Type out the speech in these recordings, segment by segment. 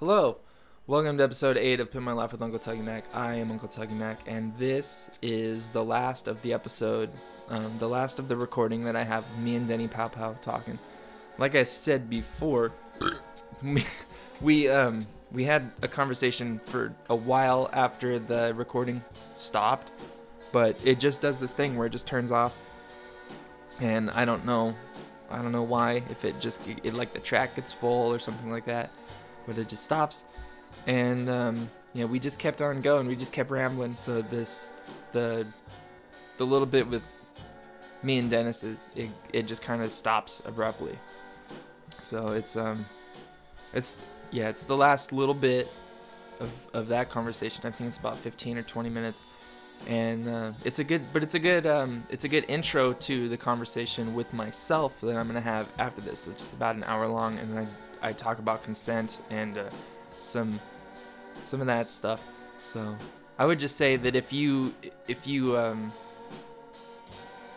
Hello, welcome to episode 8 of Pimp My Life with Uncle Tuggy Mac. I am Uncle Tuggy Mac, and this is the last of the episode, um, the last of the recording that I have me and Denny Pow Pow talking. Like I said before, we, um, we had a conversation for a while after the recording stopped, but it just does this thing where it just turns off, and I don't know. I don't know why, if it just, it, like the track gets full or something like that, but it just stops. And um, you know we just kept on going. We just kept rambling. So this the the little bit with me and dennis is it, it just kind of stops abruptly. So it's um it's yeah it's the last little bit of, of that conversation. I think it's about 15 or 20 minutes. And uh, it's a good but it's a good um, it's a good intro to the conversation with myself that i'm gonna have after this which is about an hour long. And i, I talk about consent and uh, some some of that stuff. So I would just say that if you if you um,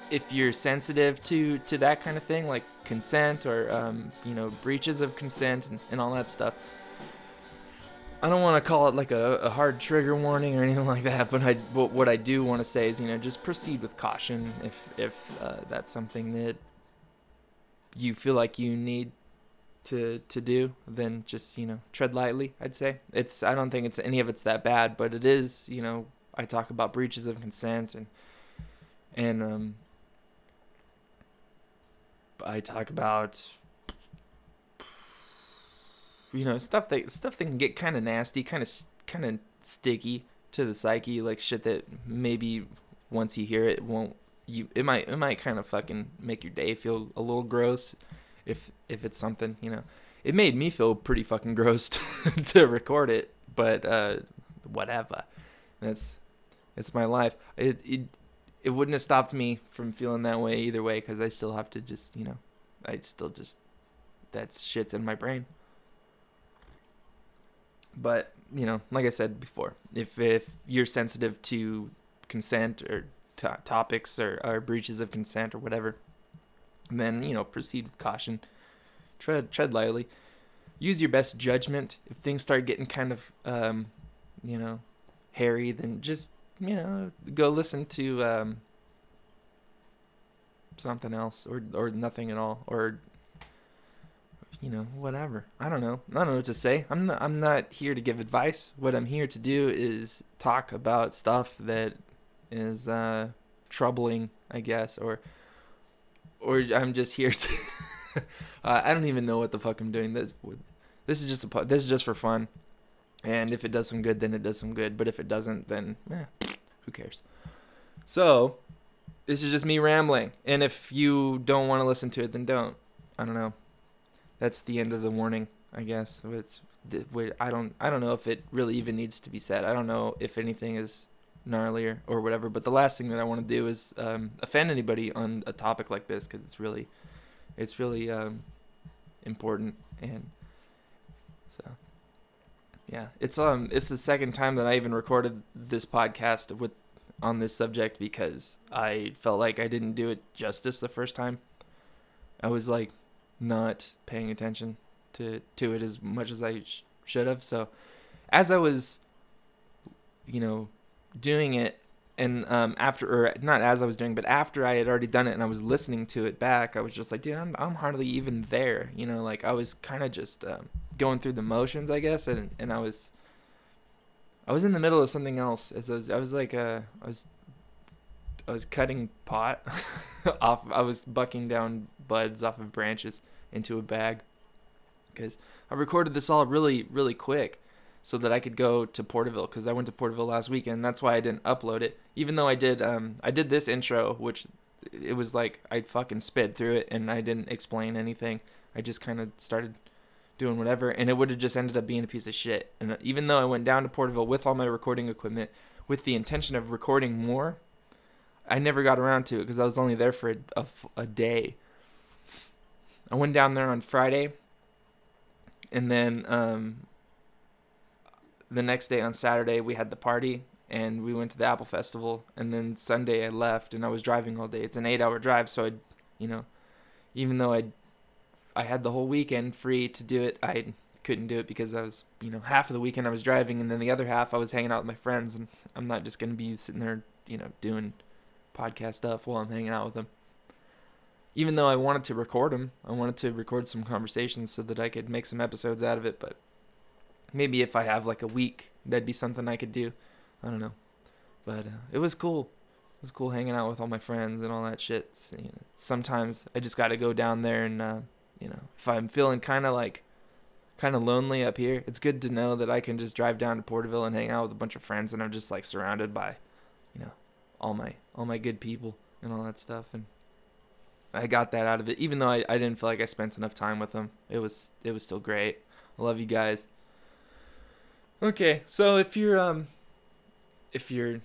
if you're sensitive to to that kind of thing, like consent or um, you know breaches of consent and, and all that stuff. I don't want to call it like a, a, hard trigger warning or anything like that, but I but what I do want to say is you know just proceed with caution if if uh, that's something that you feel like you need to to do, then just you know tread lightly. I'd say it's. I don't think it's any of it's that bad, but it is. You know, I talk about breaches of consent and and um, I talk about you know stuff that stuff that can get kind of nasty, kind of kind of sticky to the psyche, like shit that maybe once you hear it won't you it might it might kind of fucking make your day feel a little gross if if it's something you know. It made me feel pretty fucking gross to, to record it but uh whatever. That's it's my life. It it it wouldn't have stopped me from feeling that way either way because i still have to just you know i still just that's shit's in my brain. But you know like i said before if if you're sensitive to consent or topics or, or breaches of consent or whatever then you know proceed with caution. Tread tread lightly. Use your best judgment. If things start getting kind of um, you know hairy then just you know go listen to um, something else or or nothing at all or you know whatever. I don't know. I don't know what to say. I'm not i'm not here to give advice. What i'm here to do is talk about stuff that is uh troubling i guess or or I'm just here to. uh, I don't even know what the fuck I'm doing. This this is just a this is just for fun, and if it does some good, then it does some good. But if it doesn't, then eh, who cares? So this is just me rambling, and if you don't want to listen to it, then don't. I don't know. That's the end of the warning, I guess. It's I don't I don't know if it really even needs to be said. I don't know if anything is gnarlier or whatever. But the last thing that I want to do is um, offend anybody on a topic like this because it's really, it's really um, important and so yeah, it's um it's the second time that I even recorded this podcast with on this subject because I felt like I didn't do it justice the first time. I was like not paying attention to to it as much as I sh- should have. So as I was you know doing it and um, after or not as I was doing, but after I had already done it and I was listening to it back, I was just like, dude, I'm I'm hardly even there. You know, like I was kind of just um, going through the motions, I guess, and and I was I was in the middle of something else. As I was, I was like, uh, I was I was cutting pot off. I was bucking down buds off of branches into a bag because I recorded this all really really quick so that I could go to Porterville because I went to Porterville last weekend. That's why I didn't upload it, even though I did. Um, I did this intro, which it was like I fucking sped through it and I didn't explain anything. I just kind of started doing whatever, and it would have just ended up being a piece of shit. And uh, even though I went down to Porterville with all my recording equipment, with the intention of recording more, I never got around to it because I was only there for a, a, a day. I went down there on Friday, and then um, the next day on Saturday we had the party and we went to the Apple Festival and then Sunday I left and I was driving all day. It's an 8-hour drive so I you know even though I I had the whole weekend free to do it, I couldn't do it because I was, you know, half of the weekend I was driving, and then the other half I was hanging out with my friends, and I'm not just gonna be sitting there, you know, doing podcast stuff while I'm hanging out with them. Even though I wanted to record them, I wanted to record some conversations so that I could make some episodes out of it. But maybe if I have like a week, that'd be something I could do. I don't know, but uh, it was cool. It was cool hanging out with all my friends and all that shit. So, you know, sometimes I just got to go down there and, uh, you know, if I'm feeling kind of like kind of lonely up here, it's good to know that I can just drive down to Porterville and hang out with a bunch of friends and I'm just like surrounded by, you know, all my all my good people and all that stuff and I got that out of it even though I, I didn't feel like I spent enough time with them. It was it was still great. I love you guys. Okay, so if you're um if you're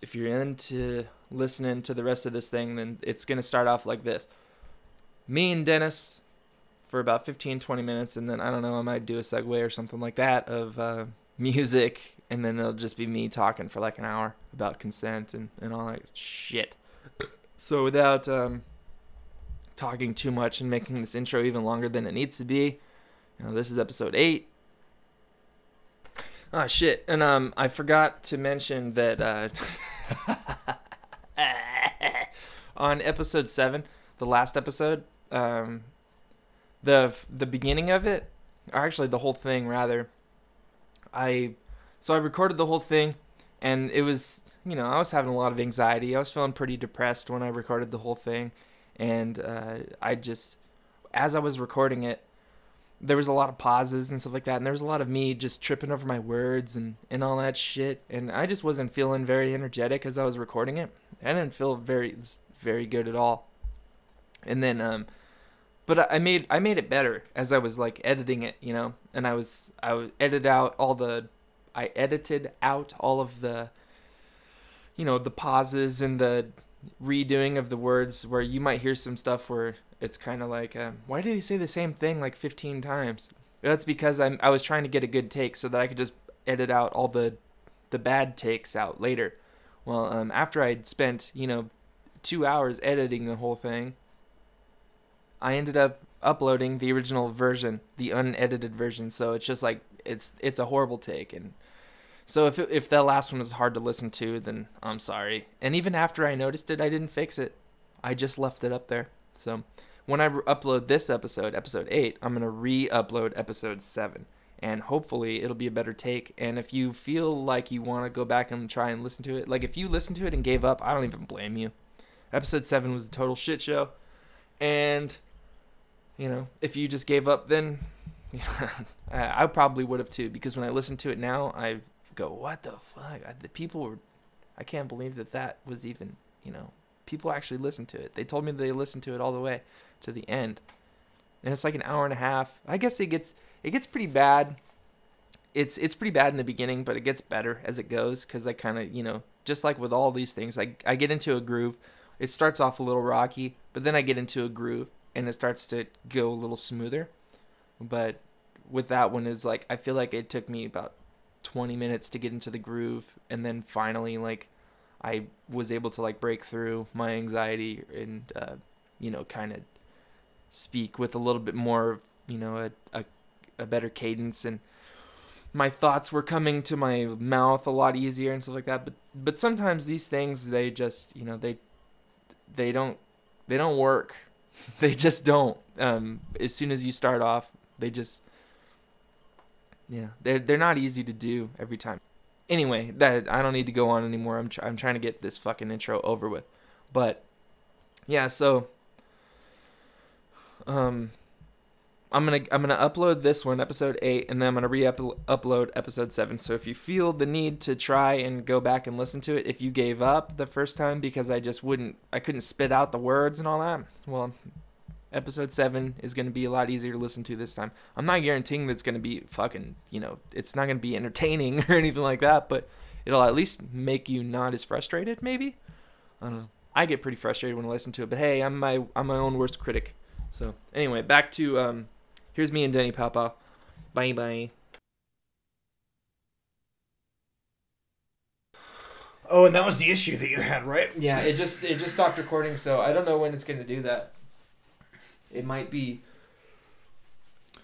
if you're into listening to the rest of this thing, then it's to start off like this. Me and Dennis for about 15, 20 minutes, and then I don't know, I might do a segue or something like that of uh, music, and then it'll just be me talking for like an hour about consent and, and all that shit. So without um, talking too much and making this intro even longer than it needs to be, you know, this is episode 8. Ah, shit. And um, I forgot to mention that uh, on episode seven, the last episode, um, the the beginning of it, or actually the whole thing rather. I so I recorded the whole thing, and it was you know I was having a lot of anxiety. I was feeling pretty depressed when I recorded the whole thing, and uh, I just as I was recording it, there was a lot of pauses and stuff like that and there was a lot of me just tripping over my words and and all that shit and i just wasn't feeling very energetic as i was recording it. I didn't feel very very good at all. And then um but i made i made it better as i was like editing it you know? And i was i would edit out all the i edited out all of the you know the pauses and the redoing of the words where you might hear some stuff where it's kind of like, um, why did he say the same thing like 15 times? That's because I'm I was trying to get a good take so that I could just edit out all the the bad takes out later. Well, um, after I'd spent you know two hours editing the whole thing, I ended up uploading the original version, the unedited version. So it's just like it's it's a horrible take, and so if if the last one was hard to listen to, then I'm sorry. And even after I noticed it, I didn't fix it. I just left it up there. So when I upload this episode, episode 8, I'm going to re upload episode 7. And hopefully it'll be a better take. And if you feel like you want to go back and try and listen to it, like if you listen to it and gave up, I don't even blame you. Episode 7 was a total shit show. And, you know, if you just gave up, then I probably would have too. Because when I listen to it now, I go, what the fuck? I, the people were, I can't believe that that was even, you know, people actually listen to it. They told me they listened to it all the way to the end. And it's like an hour and a half. I guess it gets it gets pretty bad. It's it's pretty bad in the beginning, but it gets better as it goes cuz I kind of, you know, just like with all these things, I I get into a groove. It starts off a little rocky, but then I get into a groove and it starts to go a little smoother. But with that one is like I feel like it took me about 20 minutes to get into the groove and then finally like I was able to like break through my anxiety and uh, you know kind of speak with a little bit more you know a, a a better cadence. And my thoughts were coming to my mouth a lot easier and stuff like that. But but sometimes these things they just you know they they don't they don't work. They just don't. Um as soon as you start off they just yeah they're they're not easy to do every time anyway, that I don't need to go on anymore. I'm tr- I'm trying to get this fucking intro over with. But yeah, so um I'm to I'm to upload this one episode 8 and then I'm to re-upload episode 7. So if you feel the need to try and go back and listen to it if you gave up the first time because I just wouldn't I couldn't spit out the words and all that, well, episode 7 is going to be a lot easier to listen to this time. I'm not guaranteeing that it's going to be fucking, you know, it's not going to be entertaining or anything like that, but it'll at least make you not as frustrated maybe. I don't know. I get pretty frustrated when I listen to it, but hey, I'm my I'm my own worst critic. So, anyway, back to um here's me and Denny Pow Pow. Bye bye. Oh, and that was the issue that you had, right? Yeah, it just it just stopped recording, so I don't know when it's going to do that. It might be.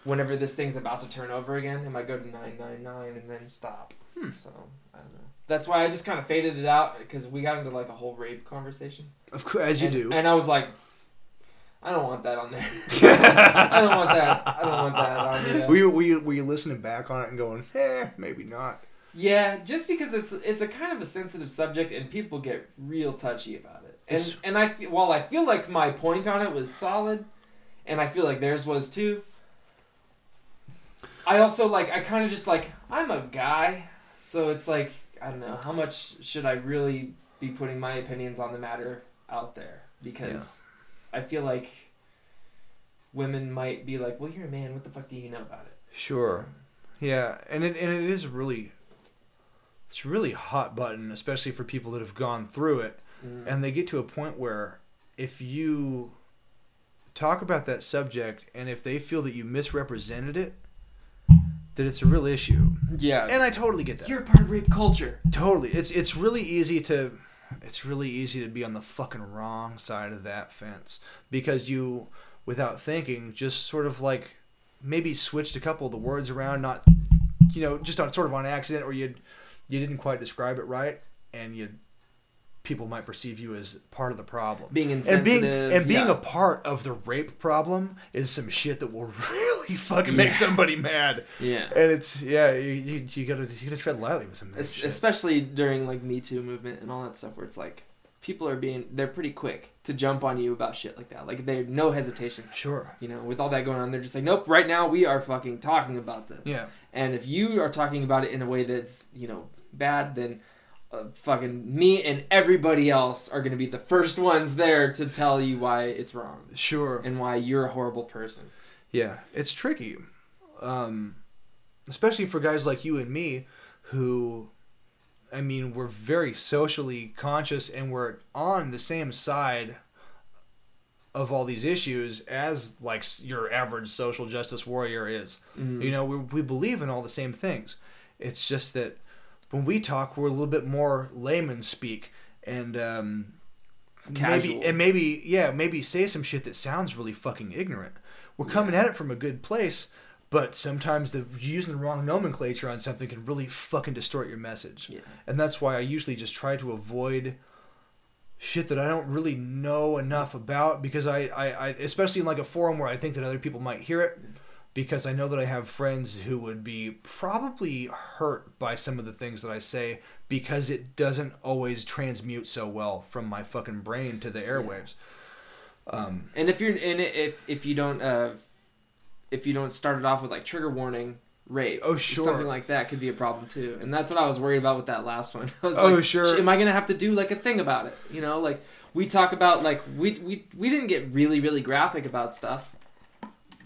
whenever this thing's about to turn over again, it might go to nine nine nine and then stop. Hmm. So I don't know. That's why I just kind of faded it out because we got into like a whole rape conversation. Of course, as you and, do. And I was like, I don't want that on there. I don't want that. I don't want that on there. Were you, were, you, were you listening back on it and going, eh, maybe not? Yeah, just because it's it's a kind of a sensitive subject and people get real touchy about it. And It's- and I while I feel like my point on it was solid, and I feel like theirs was too. I also like I kind of just like I'm a guy, so it's like I don't know how much should I really be putting my opinions on the matter out there because I feel like women might be like, "Well, you're a man. What the fuck do you know about it?" Sure. Yeah, and it, and it is really, it's really hot button, especially for people that have gone through it. Mm. and they get to a point where if you talk about that subject and if they feel that you misrepresented it that it's a real issue. Yeah, and i totally get that. You're part of rape culture. totally. It's it's really easy to it's really easy to be on the fucking wrong side of that fence because you without thinking just sort of like maybe switched a couple of the words around not you know just on sort of on accident or you you didn't quite describe it right and you people might perceive you as part of the problem being and insensitive being and being yeah. a part of the rape problem is some shit that will really fucking make somebody mad. yeah And it's yeah, you, you, you gotta you gotta tread lightly with some Es- shit. especially during like Me Too movement and all that stuff, where it's like people are being they're pretty quick to jump on you about shit like that. Like they have no hesitation. Sure. You know, with all that going on, they're just like, nope. Right now, we are fucking talking about this. Yeah. And if you are talking about it in a way that's you know bad, then uh, fucking me and everybody else are gonna be the first ones there to tell you why it's wrong Sure. and why you're a horrible person. Yeah, it's tricky, um, especially for guys like you and me, who, I mean, we're very socially conscious and we're on the same side of all these issues as like your average social justice warrior is. Mhm. You know, we, we believe in all the same things. It's just that when we talk, we're a little bit more layman speak and um, Casual. maybe and maybe yeah, maybe say some shit that sounds really fucking ignorant. We're coming at it from a good place, but sometimes the using the wrong nomenclature on something can really fucking distort your message. Yeah. And that's why I usually just try to avoid shit that I don't really know enough about because I, I, I especially in like a forum where I think that other people might hear it because I know that I have friends who would be probably hurt by some of the things that I say because it doesn't always transmute so well from my fucking brain to the airwaves. Um, And if you're and if if you don't uh if you don't start it off with like trigger warning rape, Oh, sure. something like that could be a problem too. And that's what I was worried about with that last one. I was Oh, like, sure. Am I gonna have to do like a thing about it? You know, like we talk about like we we we didn't get really really graphic about stuff,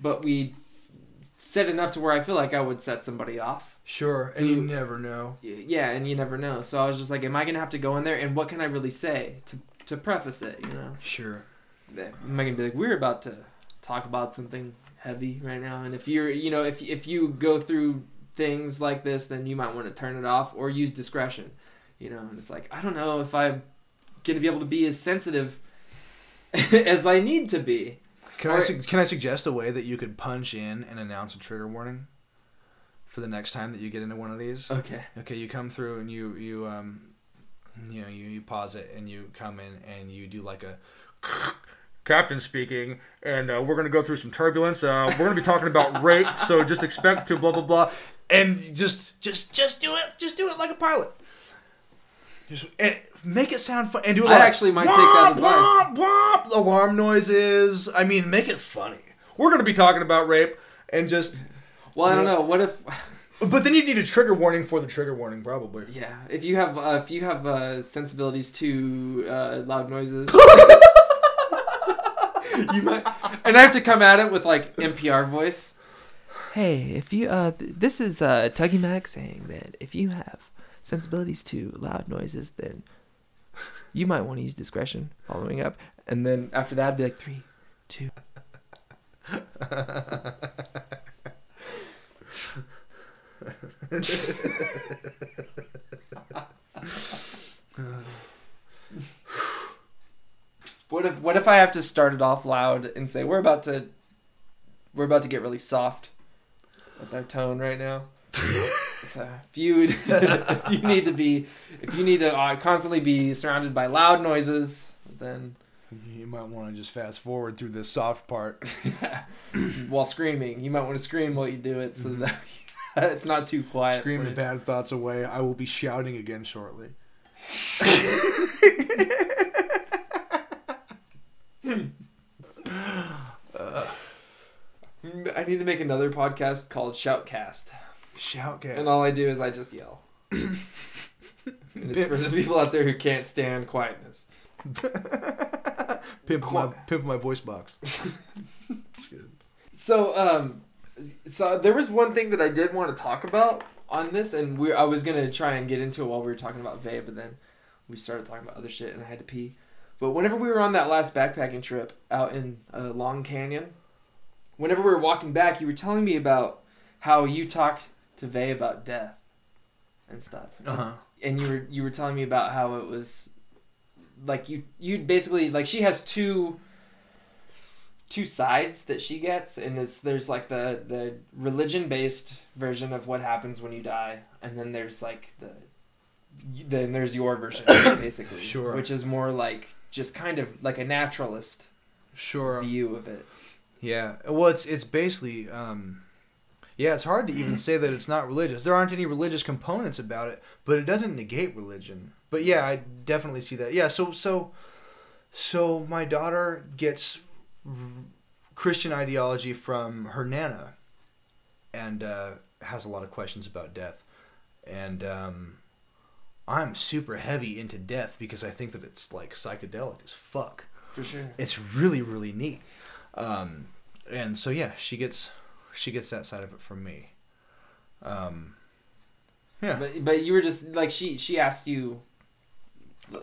but we said enough to where I feel like I would set somebody off. sure, and you never know. Yeah, and you never know. So I was just like, am I gonna have to go in there and what can I really say to to preface it? You know. Sure. Eh, am I gonna be like we're about to talk about something heavy right now and if you're you know if if you go through things like this then you might want to turn it off or use discretion you know and it's like I don't know if I'm gonna be able to be as sensitive as I need to be Can I su- can I suggest a way that you could punch in and announce a trigger warning for the next time that you get into one of these? okay Okay, you come through and you you um you know you, you pause it and you come in and you do like a captain speaking and uh, we're gonna go through some turbulence. Uh, we're gonna be talking about rape, so just expect to blah blah blah, and just just just do it, just do it like a pilot. Just and make it sound fun and do it. I like, actually might take that "Womp, womp, womp," alarm noises. I mean, make it funny. We're gonna be talking about rape and just. well I don't know what if But then you need a trigger warning for the trigger warning, probably. yeah if you have uh, if you have uh, sensibilities to uh, loud noises you might and I have to come at it with like NPR voice Hey, if you uh, th- this is uh, Tuggy Mac saying that if you have sensibilities to loud noises, then you might want to use discretion. Following up, And then after that, I'd be like three, two. What if what if I have to start it off loud and say we're about to we're about to get really soft with our tone right now. so if you if you need to be, if you need to uh, constantly be surrounded by loud noises, then You might want to just fast forward through this soft part. while screaming, you might want to scream while you do it, so Mhm. that it's not too quiet. Scream the bad thoughts away. I will be shouting again shortly. I need to make another podcast called Shoutcast, Shout, guys. and all I do is I just yell. and it's for the people out there who can't stand quietness. pimp my pimp my voice box. So, um, so there was one thing that I did want to talk about on this, and we I was gonna try and get into it while we were talking about Vay, but then we started talking about other shit, and I had to pee. But whenever we were on that last backpacking trip out in uh, Long Canyon, whenever we were walking back, you were telling me about how you talked to Vay about death and stuff, Uh huh. and you were you were telling me about how it was like you you basically like she has two two sides that she gets and it's there's like the the religion based version of what happens when you die and then there's like the then there's your version basically Sure. which is more like just kind of like a naturalist Sure. view of it Yeah. Well, it's it's basically um, yeah. It's hard to even say that it's not religious. There aren't any religious components about it, but it doesn't negate religion. But yeah, I definitely see that. Yeah. So so so my daughter gets Christian ideology from her nana, and uh, has a lot of questions about death, and um, I'm super heavy into death because I think that it's like psychedelic as fuck for sure it's really really neat um, and so yeah she gets she gets that side of it from me. Um, yeah. But but you were just like she she asked you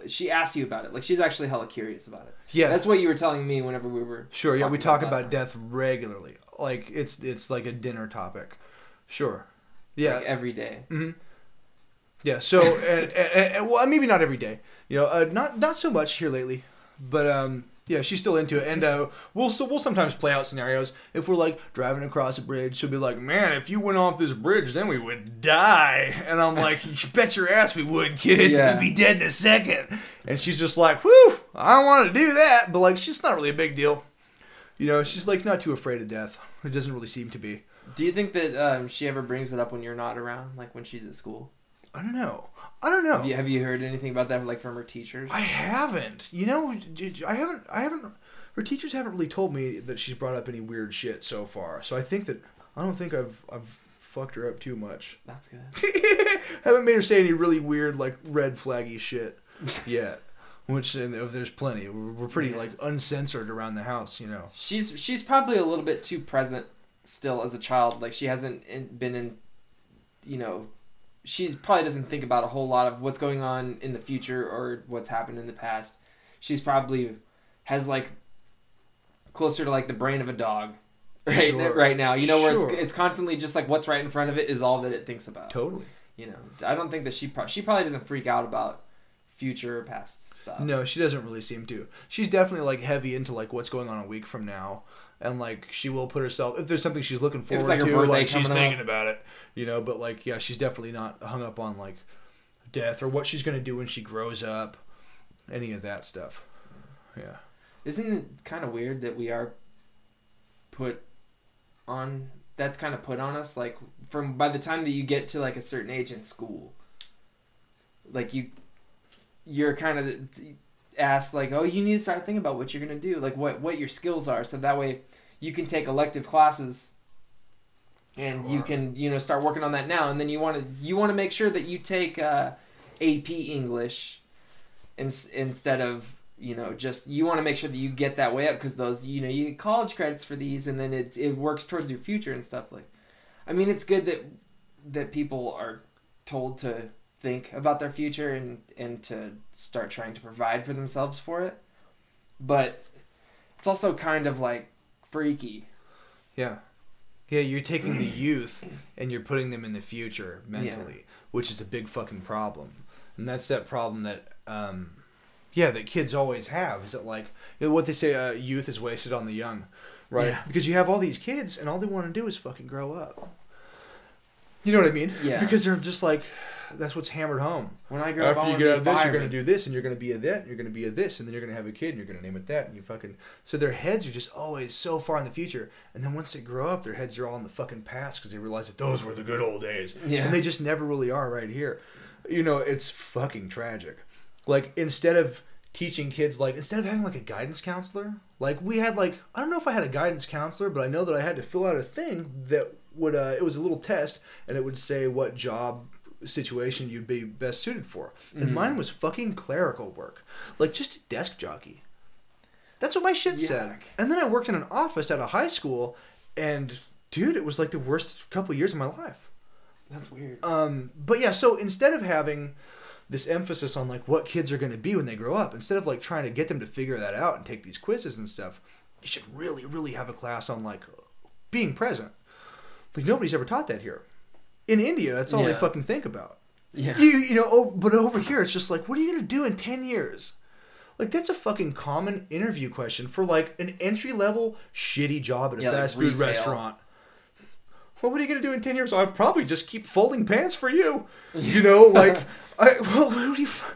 she asked you about it. Like she's actually hella curious about it. Yeah. That's what you were telling me whenever we were. sure yeah we talking talk about about last death regularly. Like it's it's like a dinner topic. Sure. Yeah. Like every day. hmm Yeah. So, and, and, and, well, maybe not every day. You know, uh, not not so much here lately, but um, yeah, she's still into it, and uh, we'll so we'll sometimes play out scenarios. If we're like driving across a bridge, she'll be like, "Man, if you went off this bridge, then we would die," and I'm like, "You bet your ass we would, kid. Yeah. We'd be dead in a second. And she's just like, "Whew, I don't want to do that," but like, she's not really a big deal. You know, she's like not too afraid of death. It doesn't really seem to be. Do you think that um, she ever brings it up when you're not around, like when she's at school? I don't know. I don't know. Have you have you heard anything about that, like from her teachers? I haven't. You know, I haven't. I haven't. Her teachers haven't really told me that she's brought up any weird shit so far. So I think that I don't think I've I've fucked her up too much. That's good. haven't made her say any really weird like red flaggy shit yet. Which and there's plenty. We're pretty Yeah. like uncensored around the house, you know. She's she's probably a little bit too present still as a child. Like she hasn't in, been in, you know, she probably doesn't think about a whole lot of what's going on in the future or what's happened in the past. She's probably has like closer to like the brain of a dog. Right, Sure. right now, you know, where Sure. it's, it's constantly just like what's right in front of it is all that it thinks about. Totally. You know, I don't think that she pro- she probably doesn't freak out about future or past stuff. No, she doesn't really seem to. She's definitely like heavy into like what's going on a week from now, and like she will put herself if there's something she's looking forward like to, birthday like she's coming up. thinking about it, you know. But like, yeah, she's definitely not hung up on like death or what she's gonna do when she grows up, any of that stuff. Yeah. Isn't it kind of weird that we are put on? That's kind of put on us. Like from by the time that you get to like a certain age in school, like you, you're kind of asked like, oh, you need to start thinking about what you're gonna do, like what what your skills are, so that way you can take elective classes. And you can, you know, start working on that now, and then you want to, you want to make sure that you take uh, AP English, in, instead of you know just you want to make sure that you get that way up because those you know you get college credits for these and then it it works towards your future and stuff like i mean it's good that that people are told to think about their future and and to start trying to provide for themselves for it but it's also kind of like freaky Yeah. Yeah, you're taking the youth and you're putting them in the future mentally, which is a big fucking problem. And that's that problem that, um, yeah, that kids always have. Is that like you know, what they say? Uh, youth is wasted on the young, right? Yeah. Because you have all these kids and all they want to do is fucking grow up. You know what I mean? Yeah. Because they're just like, that's what's hammered home. When I grow up, After you get out of this, you're going to do this, and you're going to be a that, and you're going to be a this, and then you're going to have a kid, and you're going to name it that, and you fucking. So their heads are just always so far in the future, and then once they grow up, their heads are all in the fucking past because they realize that those were the good old days, Yeah. and they just never really are right here. You know, it's fucking tragic. Like instead of teaching kids, like instead of having like a guidance counselor, like we had like I don't know if I had a guidance counselor, but I know that I had to fill out a thing that would uh, it was a little test, and it would say what job situation you'd be best suited for. And Mhm. mine was fucking clerical work, like just a desk jockey. That's what my shit said. And then I worked in an office at a high school, and dude, it was like the worst couple years of my life. That's weird. Um, but yeah, so instead of having this emphasis on like what kids are going to be when they grow up, instead of like trying to get them to figure that out and take these quizzes and stuff, you should really, really have a class on like being present. Like nobody's ever taught that here. In India, that's all they fucking think about. Yeah. You you know, oh, but over here it's just like, what are you gonna do in ten years? Like that's a fucking common interview question for like an entry level shitty job at a Yeah, like fast food retail. restaurant. Well, what are you gonna do in ten years? I'll probably just keep folding pants for you. You know, like, I well, what do you? f-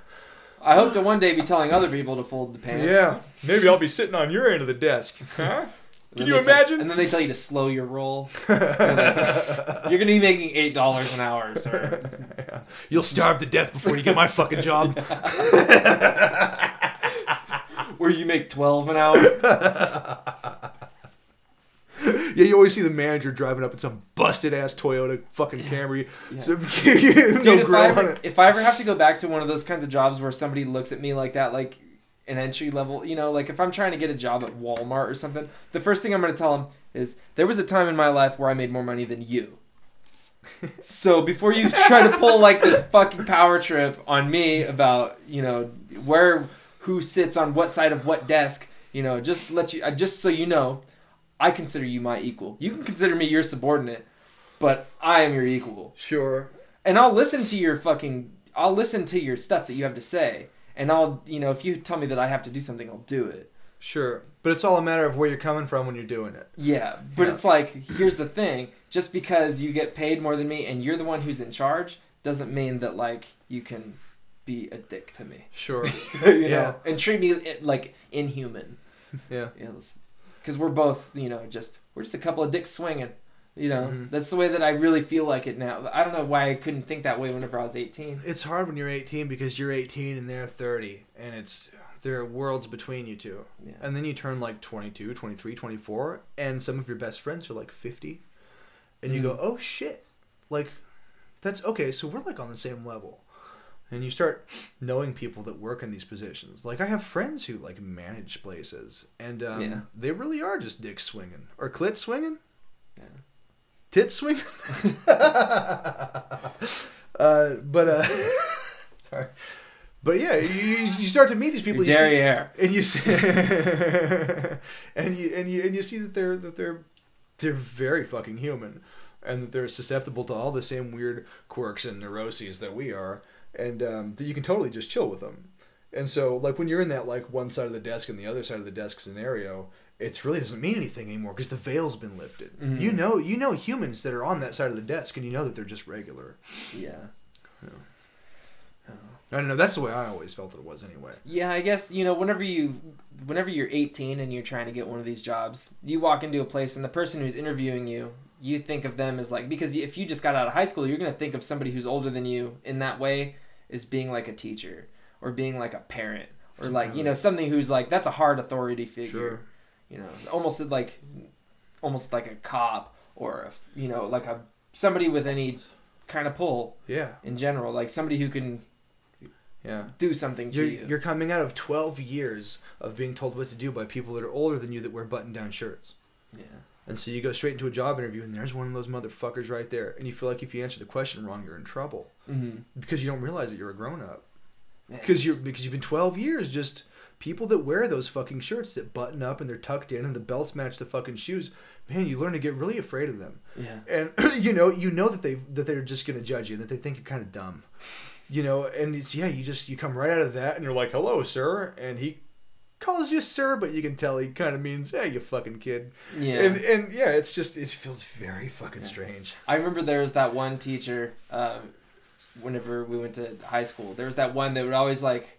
I hope to one day be telling other people to fold the pants. Yeah, maybe I'll be sitting on your end of the desk. Huh? Can you tell- imagine? and then they tell you to slow your roll. You're gonna be making eight dollars an hour, sir. You'll starve to death before you get my fucking job. Where you make twelve an hour. Yeah, you always see the manager driving up in some busted ass Toyota fucking Camry. Yeah. So, no Dude, if I, ever, if I ever have to go back to one of those kinds of jobs where somebody looks at me like that, like an entry level, you know, like if I'm trying to get a job at Walmart or something, the first thing I'm going to tell them is there was a time in my life where I made more money than you. so before you try to pull like this fucking power trip on me about, you know, where who sits on what side of what desk, you know, just let you just so you know, I consider you my equal. You can consider me your subordinate, but I am your equal Sure. and I'll listen to your fucking I'll listen to your stuff that you have to say and I'll you know if you tell me that I have to do something I'll do it. Sure. But it's all a matter of where you're coming from when you're doing it. Yeah, but Yeah. it's like here's the thing, just because you get paid more than me and you're the one who's in charge doesn't mean that like you can be a dick to me. Sure. you Yeah. know, and treat me eh, like inhuman. yeah. Know, cuz we're both, you know, just we're just a couple of dicks swinging. You know, Mhm. that's the way that I really feel like it now. I don't know why I couldn't think that way whenever I was 18. It's hard when you're 18 because you're 18 and they're 30 and it's there are worlds between you two. Yeah. And then you turn like 22, 23, 24 and some of your best friends are like 50 and you Mm. go, "Oh shit." Like that's okay, so we're like on the same level. And you start knowing people that work in these positions. Like I have friends who like manage places and um, Yeah. they really are just dick swinging or clit swinging. Tit swing. uh, but uh, sorry. But yeah, you, you start to meet these people. Your you see- and you see, and you and you and you see that they're that they're they're very fucking human, and that they're susceptible to all the same weird quirks and neuroses that we are, and um, that you can totally just chill with them. And so, like when you're in that like one side of the desk and the other side of the desk scenario, it really doesn't mean anything anymore because the veil's been lifted. Mhm. You know, you know humans that are on that side of the desk, and you know that they're just regular. Yeah. I don't know. That's the way I always felt it was anyway. Yeah, I guess you know whenever you whenever you're 18 and you're trying to get one of these jobs, you walk into a place and the person who's interviewing you, you think of them as like because if you just got out of high school, you're going to think of somebody who's older than you in that way as being like a teacher or being like a parent or like, you know, something who's like that's a hard authority figure. Sure. You know, almost like almost like a cop or a, you know, like a somebody with any kind of pull Yeah. in general, like somebody who can Yeah. do something to You're, you. you're coming out of 12 years of being told what to do by people that are older than you that wear button down shirts. yeah. And so you go straight into a job interview, and there's one of those motherfuckers right there. And you feel like if you answer the question wrong, you're in trouble Mhm. because you don't realize that you're a grown up. Because you're because you've been 12 years just people that wear those fucking shirts that button up and they're tucked in and the belts match the fucking shoes. Man, you learn to get really afraid of them. Yeah. and you know you know that they that they're just gonna judge you and that they think you're kind of dumb you know and it's yeah you just you come right out of that and you're like hello sir and he calls you sir, but you can tell he kind of means, "Hey, you fucking kid." Yeah. And and yeah, it's just it feels very fucking Yeah. strange. I remember there was that one teacher. Uh, whenever we went to high school, there was that one that would always like.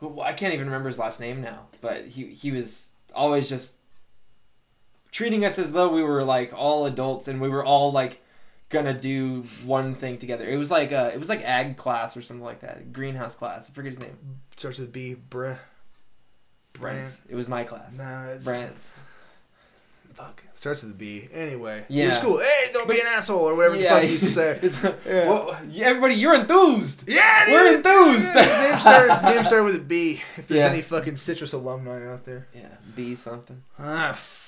I can't even remember his last name now, but he he was always just treating us as though we were like all adults and we were all like gonna do one thing together. It was like uh, it was like ag class or something like that, greenhouse class. I forget his name. Starts with B. Br. Brant. Brent. It was my class. Nah, it's Brent. Fuck. Starts with a B. Anyway, Yeah. it was cool. Hey, don't be an asshole or whatever the fuck he used to say. Yeah. well, yeah, everybody, you're enthused. Yeah, dude. We're enthused. Yeah, his name started. Name started with a B. If there's Yeah. any fucking citrus alumni out there. Yeah, be something. Ah, f-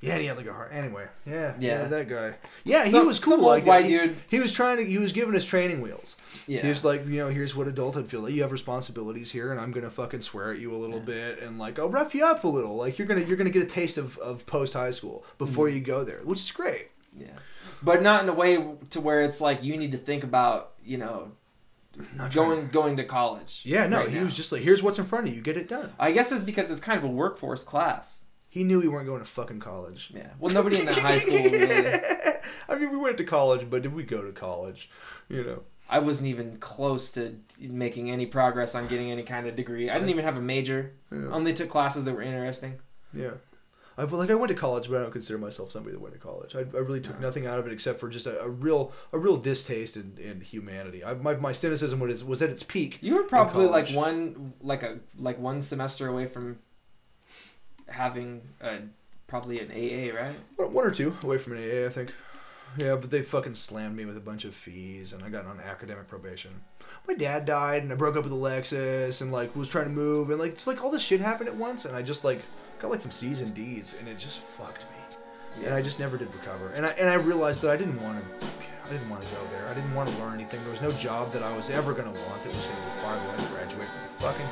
yeah, he had like a heart. Anyway, yeah, yeah, Yeah. that guy. Yeah, he Some- was cool. some Like old white he, dude. he was trying to. He was giving us training wheels. Yeah. Like, you know, here's what adulthood feels like. You have responsibilities here, and I'm gonna fucking swear at you a little Yeah. bit, and like I'll rough you up a little. Like you're gonna you're gonna get a taste of, of post high school before Mhm. you go there, which is great. Yeah, but not in a way to where it's like you need to think about you know Not going going to college. Yeah, no, right he now. was just like, here's what's in front of you, get it done. I guess it's because it's kind of a workforce class. He knew we weren't going to fucking college. Yeah. Well, nobody in that high school really. I mean, we went to college, but did we go to college? You know. I wasn't even close to making any progress on getting any kind of degree. I didn't even have a major. Yeah. Only took classes that were interesting. yeah. I like I went to college, but I don't consider myself somebody that went to college. I, I really took No. nothing out of it except for just a, a real a real distaste in, in humanity. I, my my cynicism was was at its peak. You were probably like one like a like one semester away from having a, probably an AA, right? One one or two away from an AA, I think. Yeah, but they fucking slammed me with a bunch of fees, and I got on academic probation. My dad died, and I broke up with Alexis, and like was trying to move, and like it's like all this shit happened at once, and I just like got like some C's and D's, and it just fucked me, and I just never did recover. And I and I realized that I didn't want to, I didn't want to go there. I didn't want to learn anything. There was no job that I was ever gonna want that was gonna require me to graduate from fucking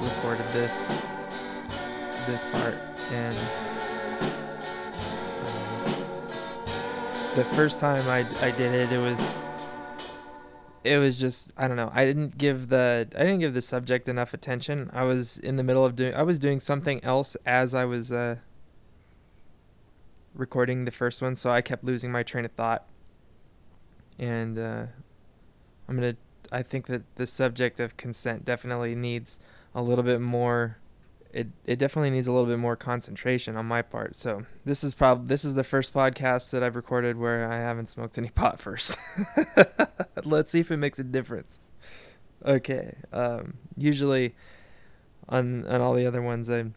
recorded this this part, and um, the first time I, I did it, it was it was just I don't know. I didn't give the I didn't give the subject enough attention. I was in the middle of doing I was doing something else as I was uh, recording the first one, so I kept losing my train of thought. And uh, I'm gonna. I think that the subject of consent definitely needs a little bit more. It it definitely needs a little bit more concentration on my part. So this is prob this is the first podcast that I've recorded where I haven't smoked any pot first. Let's see if it makes a difference. Okay. Um, usually, on on all the other ones, I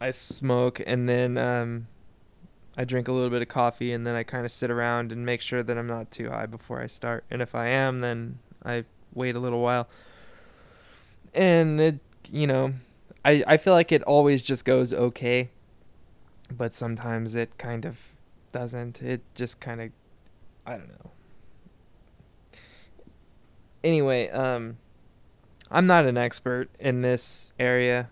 I smoke and then um, I drink a little bit of coffee and then I kind of sit around and make sure that I'm not too high before I start. And if I am, then I wait a little while. And it, you know, I I feel like it always just goes okay, but sometimes it kind of doesn't. It just kind of I don't know. Anyway, um I'm not an expert in this area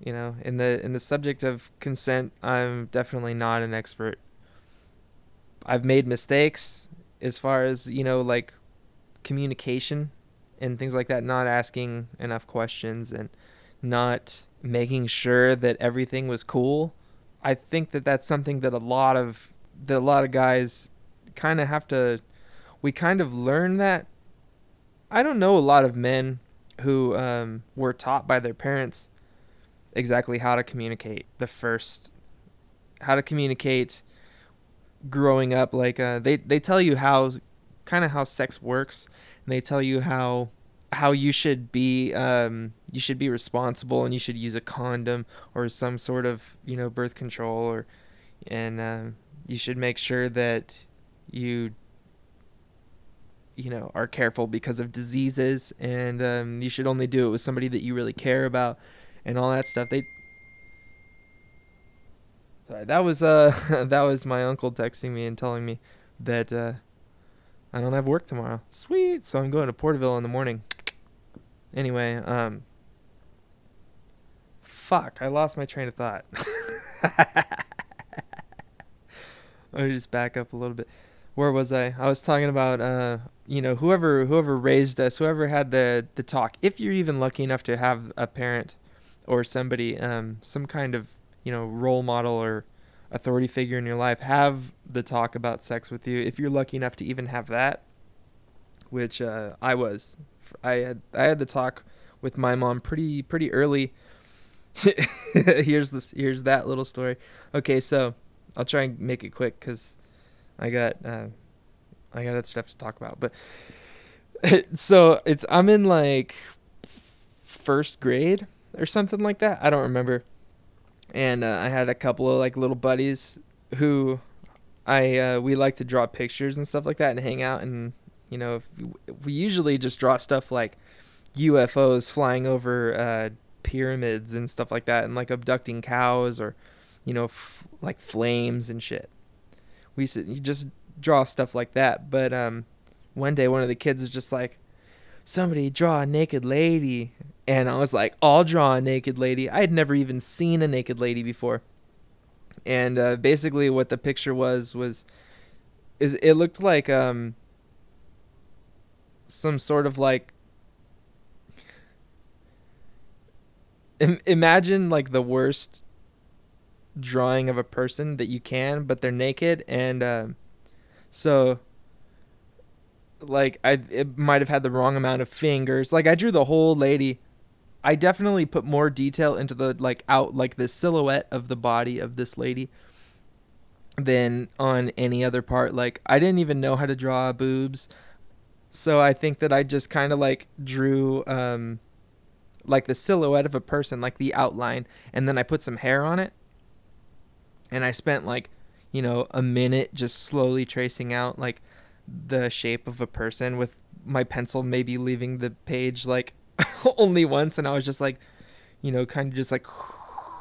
you know in the in the subject of consent i'm definitely not an expert i've made mistakes as far as you know like communication and things like that not asking enough questions and not making sure that everything was cool i think that that's something that a lot of that a lot of guys kind of have to we kind of learn that. I don't know a lot of men who um, were taught by their parents exactly how to communicate the first how to communicate growing up like uh, they they tell you how kind of how sex works and they tell you how how you should be um you should be responsible and you should use a condom or some sort of you know birth control or and um, you should make sure that you you know are careful because of diseases and um, you should only do it with somebody that you really care about and all that stuff. They Sorry, that was uh that was my uncle texting me and telling me that uh I don't have work tomorrow. Sweet. So I'm going to Porterville in the morning. Anyway, um fuck, I lost my train of thought. Let me just back up a little bit. Where was I? I was talking about uh you know, whoever whoever raised us, whoever had the the talk, if you're even lucky enough to have a parent or somebody um some kind of, you know, role model or authority figure in your life have the talk about sex with you. If you're lucky enough to even have that which uh, I was I had I had the talk with my mom pretty pretty early. Here's this here's that little story. Okay so I'll try and make it quick cuz I got uh, I got stuff to talk about but so it's I'm in like first grade or something like that. I don't remember and uh, I had a couple of like little buddies who I uh, we like to draw pictures and stuff like that and hang out and you know we usually just draw stuff like UFOs flying over uh, pyramids and stuff like that and like abducting cows or you know f- like flames and shit. We used to, you just draw stuff like that, but um, one day one of the kids was just like, "Somebody draw a naked lady," and I was like, I'll draw a naked lady. I had never even seen a naked lady before. And uh, basically, what the picture was was, is it looked like um, some sort of like, Im- imagine like the worst drawing of a person that you can, but they're naked, and uh, so like I it might have had the wrong amount of fingers. Like I drew the whole lady I definitely put more detail into the like out like the silhouette of the body of this lady than on any other part. Like I didn't even know how to draw boobs. So I think that I just kind of like drew um like the silhouette of a person, like the outline, and then I put some hair on it. And I spent like, you know, a minute just slowly tracing out like the shape of a person with my pencil maybe leaving the page like only once, and I was just like, you know, kind of just like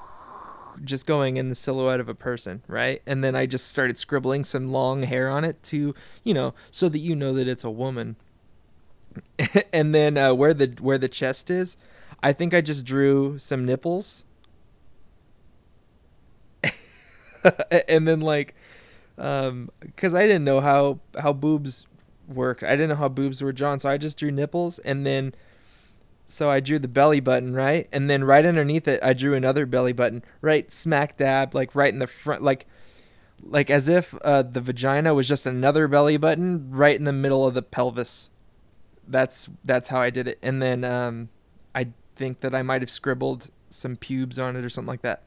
just going in the silhouette of a person, right? And then I just started scribbling some long hair on it to, you know, so that you know that it's a woman. and then uh, where the where the chest is, I think I just drew some nipples. and then like um cuz I didn't know how how boobs worked. I didn't know how boobs were drawn, so I just drew nipples and then so I drew the belly button, right? And then right underneath it, I drew another belly button, right smack dab, like right in the front, like like as if uh, the vagina was just another belly button right in the middle of the pelvis. That's that's how I did it. And then um, I think that I might have scribbled some pubes on it or something like that.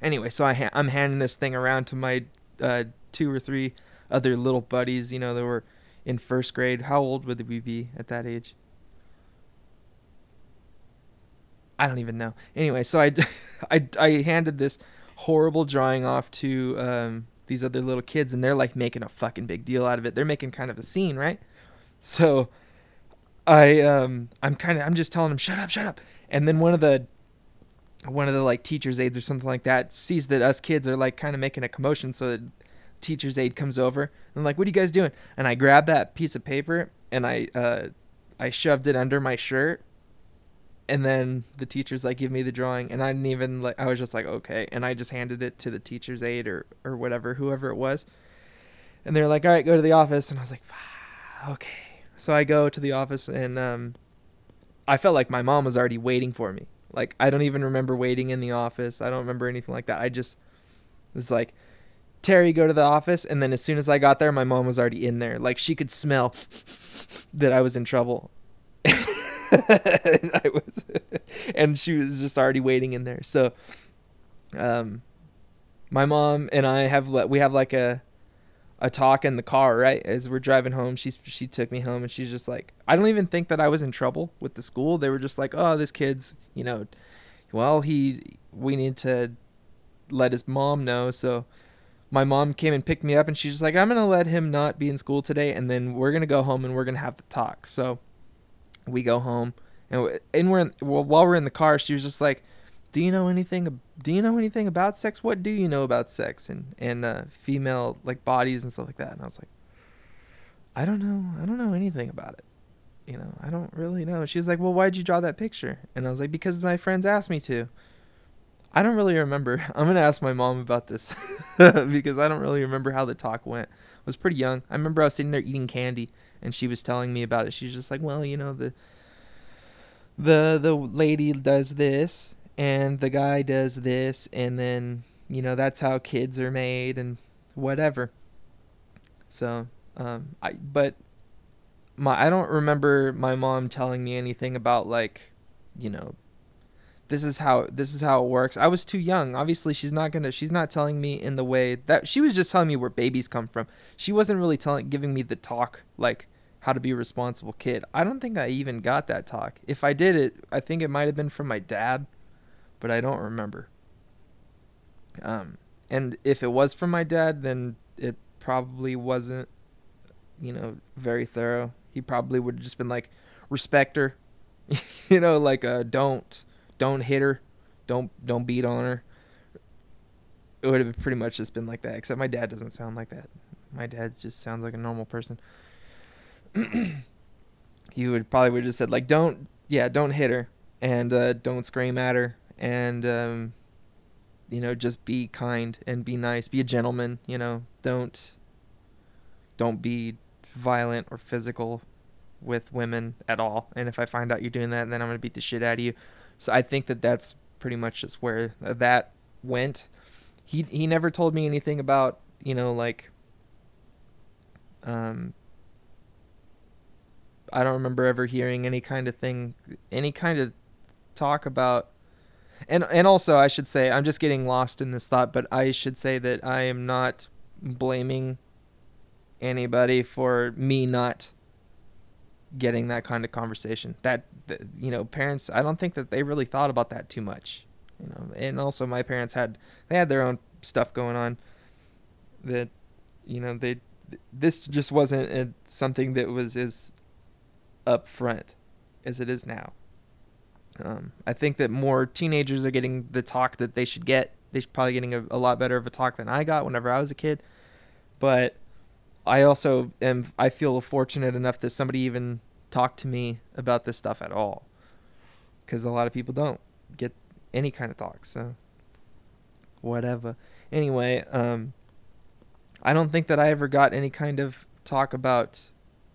Anyway, so I ha- I'm handing this thing around to my uh, two or three other little buddies. You know, that were in first grade. How old would we be at that age? I don't even know. Anyway, so I, I, I handed this horrible drawing off to um, these other little kids, and they're like making a fucking big deal out of it. They're making kind of a scene, right? So I, um, I'm kind of, I'm just telling them, shut up, shut up. And then one of the, one of the like teachers aides or something like that sees that us kids are like kind of making a commotion, so the teacher's aide comes over and I'm like, what are you guys doing? And I grabbed that piece of paper and I, uh, I shoved it under my shirt and then the teacher's like give me the drawing and i didn't even like i was just like okay and i just handed it to the teacher's aide or or whatever whoever it was and they're like all right go to the office and i was like okay. So i go to the office and um i felt like my mom was already waiting for me. Like i don't even remember waiting in the office. I don't remember anything like that. I just was like terry go to the office and then as soon as i got there my mom was already in there. Like she could smell that i was in trouble I was, and she was just already waiting in there. So, um, my mom and I have let we have like a a talk in the car, right? As we're driving home, she she took me home and she's just like, I don't even think that I was in trouble with the school. They were just like, "Oh, this kid's, you know, well, he we need to let his mom know." So my mom came and picked me up and she's just like, "I'm to let him not be in school today and then we're to go home and we're to have the talk." So we go home and and we're in, well, while we're in the car, she was just like, "Do you know anything? Do you know anything about sex? What do you know about sex and and uh, female like bodies and stuff like that?" And I was like, "I don't know. I don't know anything about it. You know, I don't really know." She's like, "Well, why'd you draw that picture?" And I was like, "Because my friends asked me to." I don't really remember. I'm gonna ask my mom about this because I don't really remember how the talk went. I was pretty young. I remember I was sitting there eating candy and she was telling me about it. She's just like, "Well, you know the." the the lady does this and the guy does this and then you know that's how kids are made and whatever so um i but my i don't remember my mom telling me anything about like you know this is how this is how it works i was too young obviously she's not gonna she's not telling me in the way that she was just telling me where babies come from she wasn't really telling giving me the talk like how to be a responsible kid. I don't think I even got that talk. If I did it, I think it might have been from my dad, but I don't remember. Um, and if it was from my dad, then it probably wasn't, you know, very thorough. He probably would have just been like, respect her, you know, like uh, don't, don't hit her, don't, don't beat on her. It would have pretty much just been like that. Except my dad doesn't sound like that. My dad just sounds like a normal person. he would probably would have just said like, "Don't, yeah, don't hit her, and uh, don't scream at her, and um, you know, just be kind and be nice, be a gentleman. You know, don't, don't be violent or physical with women at all. And if I find out you're doing that, then I'm gonna beat the shit out of you. So I think that that's pretty much just where that went. He he never told me anything about you know like um I don't remember ever hearing any kind of thing, any kind of talk about. And and also, I should say, I'm just getting lost in this thought, but I should say that I am not blaming anybody for me not getting that kind of conversation. That, that you know, parents, I don't think that they really thought about that too much. You know, and also my parents had they had their own stuff going on that you know they this just wasn't a, something that was as up front as it is now. Um, I think that more teenagers are getting the talk that they should get. They're probably getting a, a lot better of a talk than I got whenever I was a kid. But I also am. I feel fortunate enough that somebody even talked to me about this stuff at all, because a lot of people don't get any kind of talk. So whatever. Anyway, um, I don't think that I ever got any kind of talk about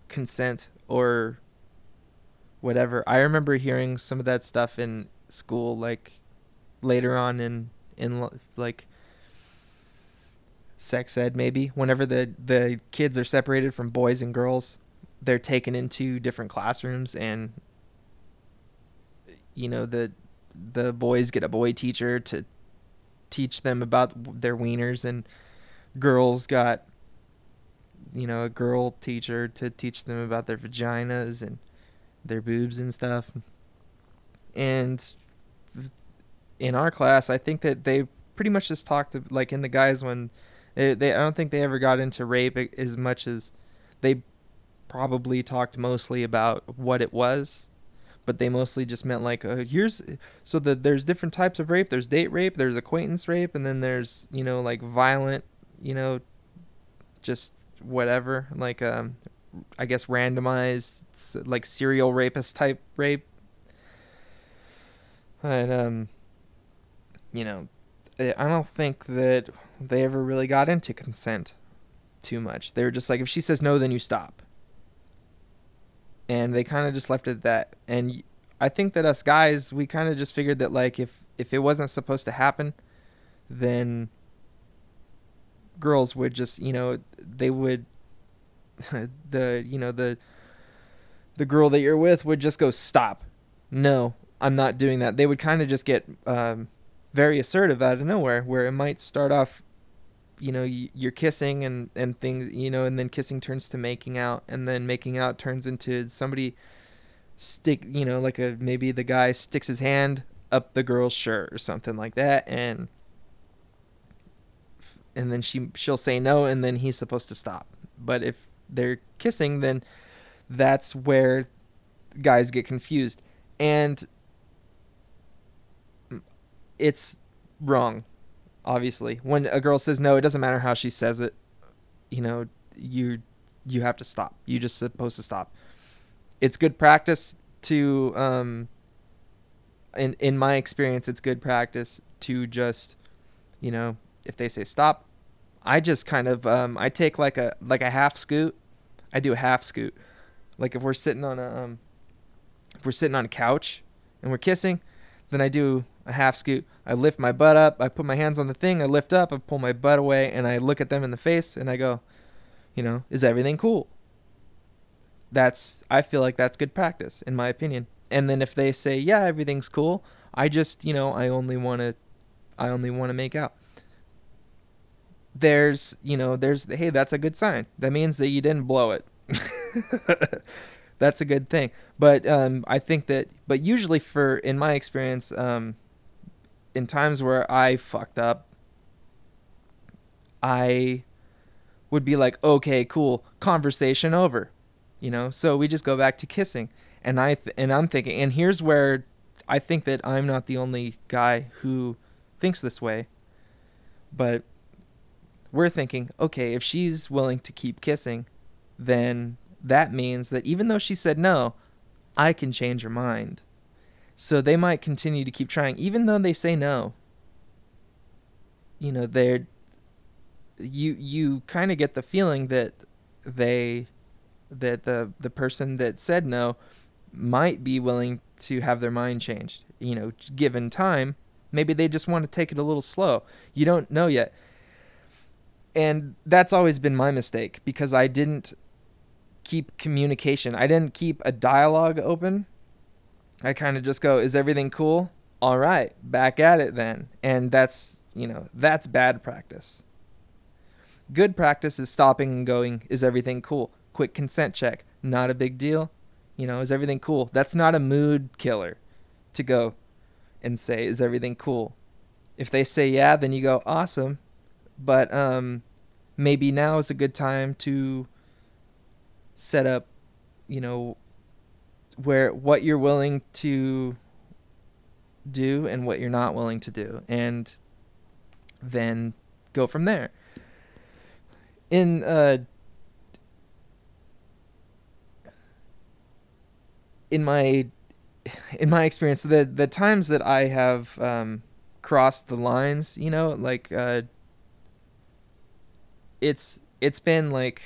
consent or whatever. I remember hearing some of that stuff in school, like later on in in like sex ed, maybe whenever the the kids are separated from boys and girls, they're taken into different classrooms, and you know the the boys get a boy teacher to teach them about their wieners, and girls got you know a girl teacher to teach them about their vaginas and their boobs and stuff. And in our class, I think that they pretty much just talked to, like in the guys when they, they I don't think they ever got into rape as much as they probably talked mostly about what it was. But they mostly just meant like uh, here's so that there's different types of rape. There's date rape there's acquaintance rape and then there's you know like violent you know just whatever. Like um I guess randomized like serial rapist type rape. And um you know, I don't think that they ever really got into consent too much. They were just like if she says no then you stop. And they kind of just left it at that. And I think that us guys, we kind of just figured that like if if it wasn't supposed to happen, then girls would just, you know, they would the you know the the girl that you're with would just go stop. No i'm not doing that. They would kind of just get um, very assertive out of nowhere where it might start off you know you're kissing and and things you know and then kissing turns to making out and then making out turns into somebody stick you know like a maybe the guy sticks his hand up the girl's shirt or something like that and and then she she'll say no and then he's supposed to stop. But if they're kissing then that's where guys get confused. And it's wrong obviously. When a girl says no it doesn't matter how she says it. You know you you have to stop. You just supposed to stop. It's good practice to um in in my experience it's good practice to just you know if they say stop i just kind of um i take like a like a half scoot. I do a half scoot. Like if we're sitting on a um if we're sitting on a couch and we're kissing then i do a half scoot. I lift my butt up. I put my hands on the thing. I lift up. I pull my butt away and i look at them in the face and i go you know is everything cool? That's i feel like that's good practice in my opinion. And then if they say yeah everything's cool i just you know i only want to i only want to make out there's you know there's hey that's a good sign. That means that you didn't blow it. That's a good thing. But um i think that but usually for in my experience um in times where i fucked up i would be like okay cool conversation over you know? So we just go back to kissing. And i th- and i'm thinking and here's where i think that i'm not the only guy who thinks this way but we're thinking okay if she's willing to keep kissing then that means that even though she said no i can change her mind so they might continue to keep trying even though they say no you know they're you you kind of get the feeling that they that the the person that said no might be willing to have their mind changed. You know, given time, maybe they just want to take it a little slow. You don't know yet. And that's always been my mistake because I didn't keep communication. I didn't keep a dialogue open. I kind of just go, "Is everything cool?" All right, back at it then. And that's, you know, that's bad practice. Good practice is stopping and going, "Is everything cool?" quick consent check. Not a big deal. You know, is everything cool? That's not a mood killer to go and say, is everything cool? If they say yeah, then you go, awesome. But um, maybe now is a good time to set up, you know, where what you're willing to do and what you're not willing to do. And then go from there. In uh, in my in my experience the the times that I have um, crossed the lines, you know, like uh, it's it's been like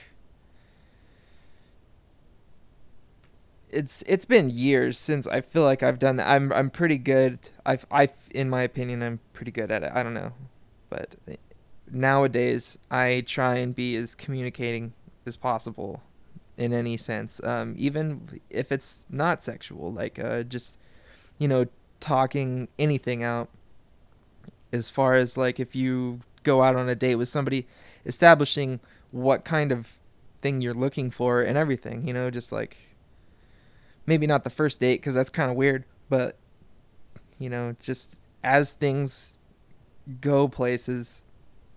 it's it's been years since I feel like I've done that. I'm I'm pretty good. I've I in my opinion I'm pretty good at it. I don't know, but nowadays I try and be as communicating as possible in any sense, um, even if it's not sexual, like uh, just you know talking anything out. As far as like if you go out on a date with somebody, establishing what kind of thing you're looking for and everything, you know, just like maybe not the first date because that's kind of weird, but you know, just as things go places,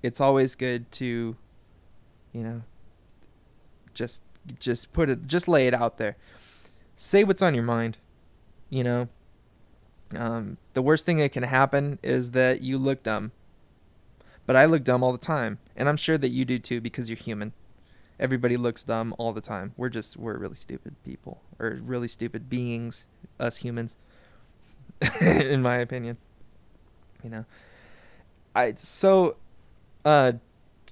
it's always good to, you know, just just put it just lay it out there. Say what's on your mind you know? Um, the worst thing that can happen is that you look dumb but i look dumb all the time and i'm sure that you do too because you're human everybody looks dumb all the time we're just we're really stupid people or really stupid beings us humans in my opinion you know i so uh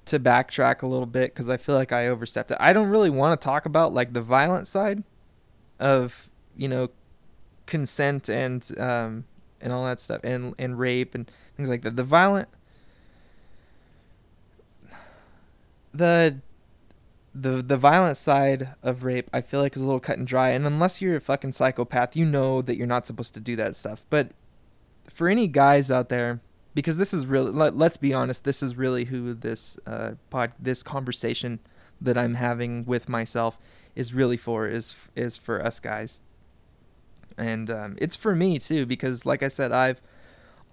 to backtrack a little bit because I feel like I overstepped it. I don't really want to talk about like the violent side of you know consent and um, and all that stuff and and rape and things like that. The violent the the the violent side of rape I feel like is a little cut and dry. And unless you're a fucking psychopath you know that you're not supposed to do that stuff. But for any guys out there because this is really let, let's be honest this is really who this uh pod this conversation that i'm having with myself is really for is is for us guys. And um, it's for me too because like i said i've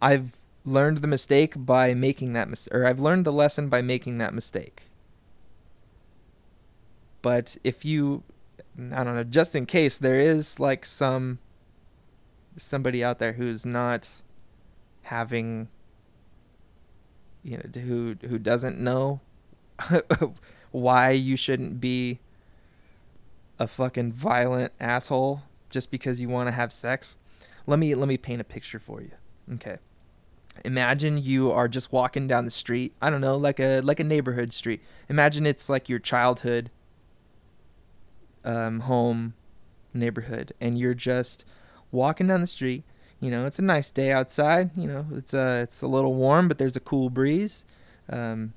i've learned the mistake by making that mis- or i've learned the lesson by making that mistake but if you i don't know just in case there is like some somebody out there who's not having you know who who doesn't know why you shouldn't be a fucking violent asshole just because you want to have sex let me let me paint a picture for you okay? Imagine you are just walking down the street i don't know like a like a neighborhood street. Imagine it's like your childhood um, home neighborhood and you're just walking down the street you know it's a nice day outside you know it's uh it's a little warm but there's a cool breeze um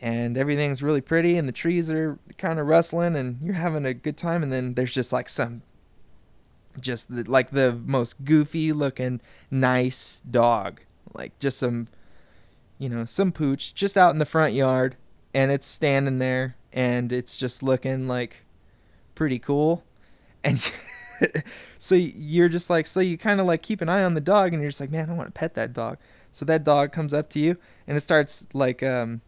and everything's really pretty and the trees are kind of rustling and you're having a good time and then there's just like some just the, like the most goofy looking nice dog like just some you know some pooch just out in the front yard and it's standing there and it's just looking like pretty cool. And so you're just like so you kind of like keep an eye on the dog and you're just like man i want to pet that dog. So that dog comes up to you and it starts like um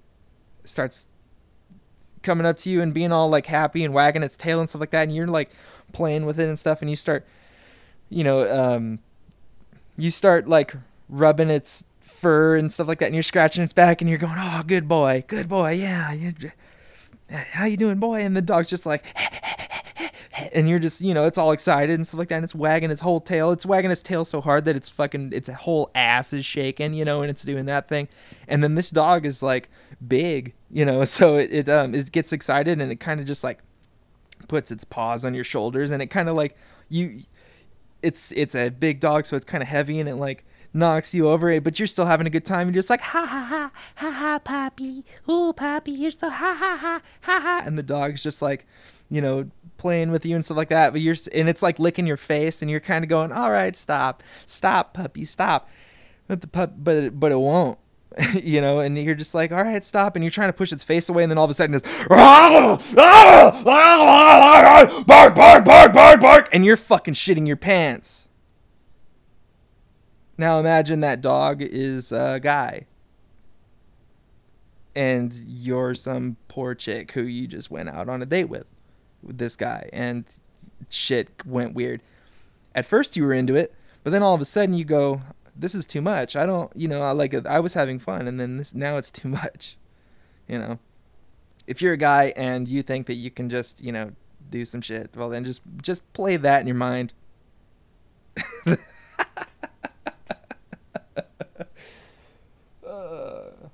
starts coming up to you and being all like happy and wagging its tail and stuff like that. And you're like playing with it and stuff and you start you know um you start like rubbing its fur and stuff like that and you're scratching its back and you're going oh good boy good boy yeah how you doing boy? And the dog's just like and you're just you know it's all excited and stuff like that and it's wagging its whole tail. It's wagging its tail so hard that it's fucking its whole ass is shaking you know and it's doing that thing. And then this dog is like big you know so it, it um it gets excited and it kind of just like puts its paws on your shoulders and it kind of like you it's it's a big dog so it's kind of heavy and it like knocks you over but you're still having a good time. And you're just like ha ha ha ha ha poppy oh poppy you're so ha ha ha ha ha. And the dog's just like you know playing with you and stuff like that but you're and it's like licking your face and you're kind of going all right stop. Stop puppy stop. But the pup but it, but it won't you know and you're just like all right stop and you're trying to push its face away and then all of a sudden it's bark bark bark bark bark and you're fucking shitting your pants. Now imagine that dog is a guy. And you're some poor chick who you just went out on a date with with this guy and shit went weird. At first you were into it, but then all of a sudden you go, this is too much. I don't, you know, I like I was having fun and then this now it's too much. You know. If you're a guy and you think that you can just, you know, do some shit, well then just just play that in your mind.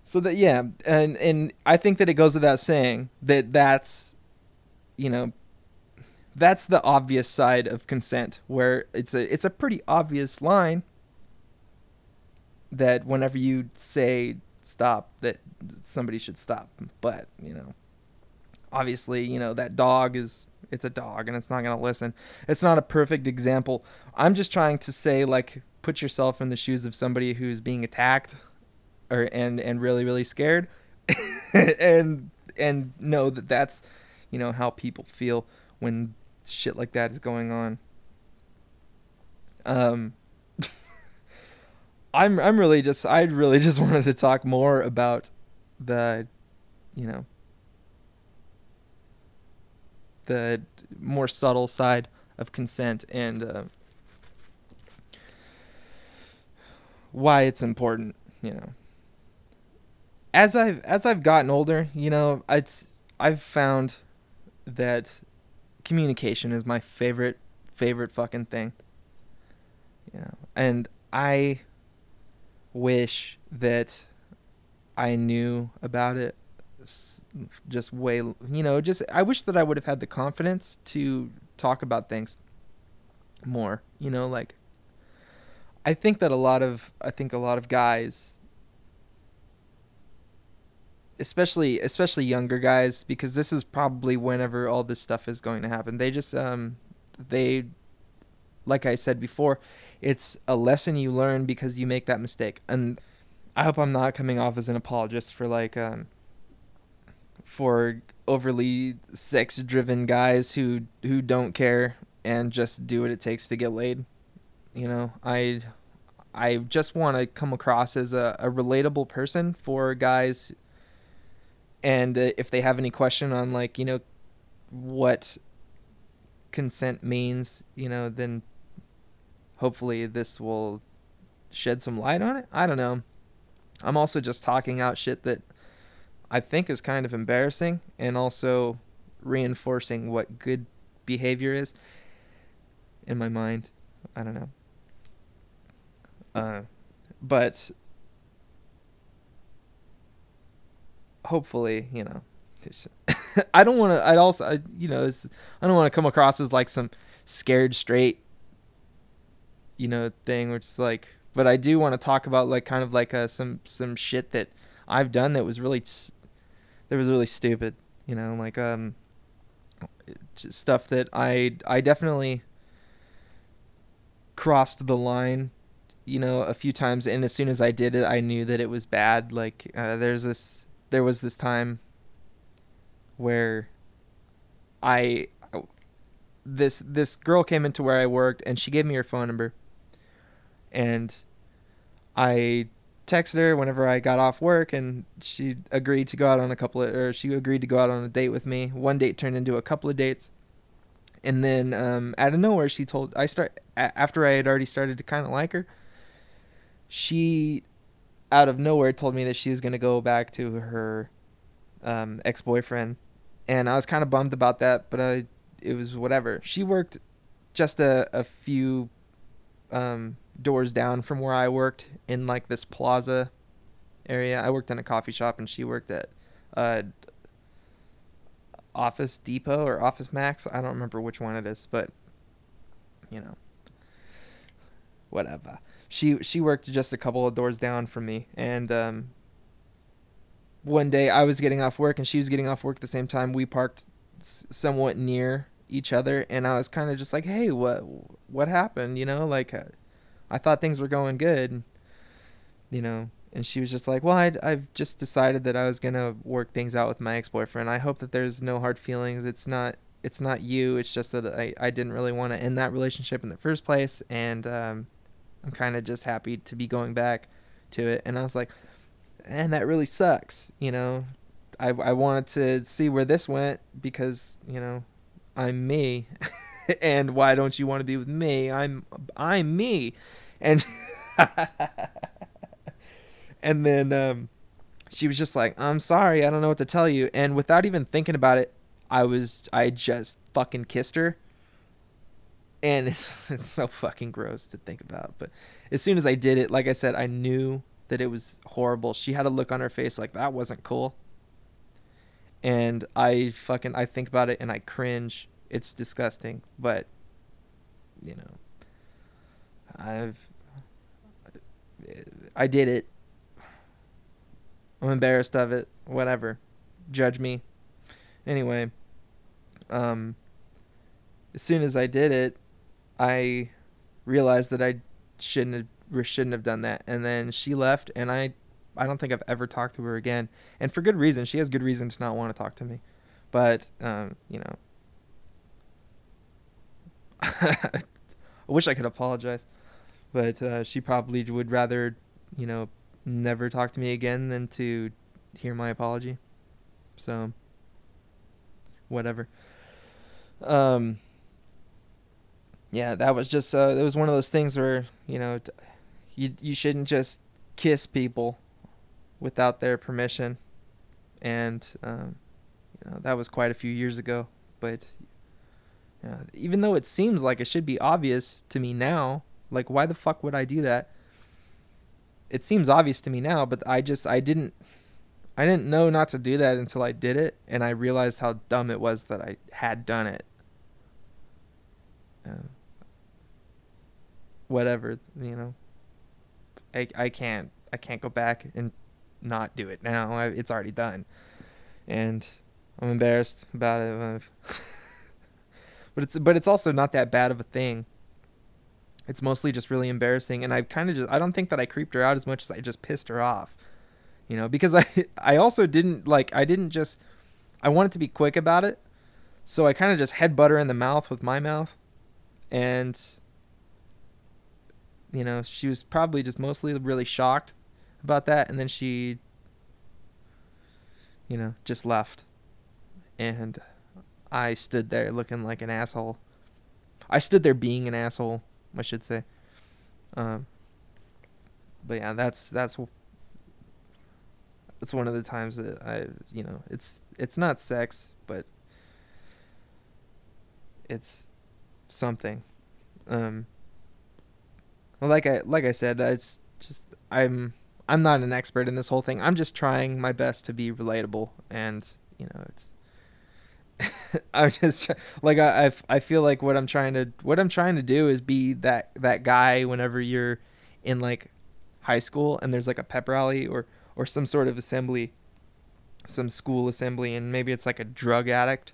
so that yeah, and and I think that it goes without saying that that's you know that's the obvious side of consent where it's a it's a pretty obvious line that whenever you say stop that somebody should stop. But you know obviously you know that dog is it's a dog and it's not going to listen. It's not a perfect example. I'm just trying to say like put yourself in the shoes of somebody who's being attacked or and and really really scared and and know that that's you know how people feel when shit like that is going on. Um, I'm I'm really just I really just wanted to talk more about the, you know, the more subtle side of consent and uh, why it's important. You know, as I've as I've gotten older, you know, it's I've found that communication is my favorite favorite fucking thing. You know, and I wish that I knew about it just way you know just I wish that I would have had the confidence to talk about things more you know like I think that a lot of I think a lot of guys especially especially younger guys because this is probably whenever all this stuff is going to happen. They just um they like I said before, it's a lesson you learn because you make that mistake. And I hope I'm not coming off as an apologist for like um for overly sex driven guys who who don't care and just do what it takes to get laid. You know, I I just want to come across as a, a relatable person for guys and uh, if they have any question on like, you know, what consent means, you know, then hopefully this will shed some light on it. I don't know. I'm also just talking out shit that I think is kind of embarrassing and also reinforcing what good behavior is in my mind. I don't know. Uh, but hopefully, you know, I don't want to. I'd also, I, you know, I don't want to come across as like some scared straight, you know, thing, which is like. But I do want to talk about like kind of like uh, some some shit that I've done that was really that was really stupid. You know, like um, stuff that I I definitely crossed the line you know a few times and as soon as i did it i knew that it was bad like uh, there's this there was this time where i this this girl came into where i worked and she gave me her phone number. And i texted her whenever i got off work and she agreed to go out on a couple of or she agreed to go out on a date with me. One date turned into a couple of dates. And then um, out of nowhere she told i start after i had already started to kind of like her she out of nowhere told me that she was going to go back to her um, ex-boyfriend. And i was kind of bummed about that but I, it was whatever. She worked just a, a few um, doors down from where i worked in like this plaza area. I worked in a coffee shop and she worked at uh, office depot or office max. I don't remember which one it is but you know whatever she she worked just a couple of doors down from me. And um, one day I was getting off work and she was getting off work at the same time we parked s- somewhat near each other. And I was kind of just like hey what what happened? You know like uh, I thought things were going good you know? And she was just like well i I've just decided that I was to work things out with my ex-boyfriend. I hope that there's no hard feelings. It's not it's not you. It's just that I, I didn't really want to end that relationship in the first place. And um, I'm kind of just happy to be going back to it. And I was like, and that really sucks. You know, I, I wanted to see where this went because, you know, I'm me. and why don't you want to be with me? I'm, I'm me. And, and then, um, she was just like, I'm sorry. I don't know what to tell you. And without even thinking about it, I was, I just fucking kissed her and it's it's so fucking gross to think about. But as soon as I did it, like I said, I knew that it was horrible. She had a look on her face like that wasn't cool. And I fucking I think about it and I cringe. It's disgusting, but you know, I've I did it. I'm embarrassed of it. Whatever. Judge me. Anyway, um as soon as I did it, I realized that I shouldn't have shouldn't have done that. And then she left, and I I don't think I've ever talked to her again, and for good reason. She has good reason to not want to talk to me, but um, you know, I wish I could apologize, but uh, she probably would rather you know never talk to me again than to hear my apology. So whatever. Um yeah, that was just uh, it was one of those things where you know you you shouldn't just kiss people without their permission, and um, you know that was quite a few years ago. But even though it seems like it should be obvious to me now, like why the fuck would I do that? It seems obvious to me now, but I just I didn't I didn't know not to do that until I did it, and I realized how dumb it was that I had done it. Uh, whatever, you know. I I can't I can't go back and not do it now. I, it's already done, and I'm embarrassed about it. but it's but it's also not that bad of a thing. it's mostly just really embarrassing and I kind of just I don't think that I creeped her out as much as I just pissed her off. You know, because I I also didn't like I didn't just I wanted to be quick about it. So I kind of just headbutt her in the mouth with my mouth and you know, she was probably just mostly really shocked about that and then she you know, just left. And I stood there looking like an asshole. I stood there being an asshole, I should say. Um, but yeah, that's that's that's one of the times that I, you know, it's it's not sex, but it's something. Um, well, like I like I said, it's just I'm I'm not an expert in this whole thing. I'm just trying my best to be relatable, and you know, it's I'm just like I I feel like what I'm trying to what I'm trying to do is be that that guy whenever you're in like high school and there's like a pep rally or or some sort of assembly, some school assembly, and maybe it's like a drug addict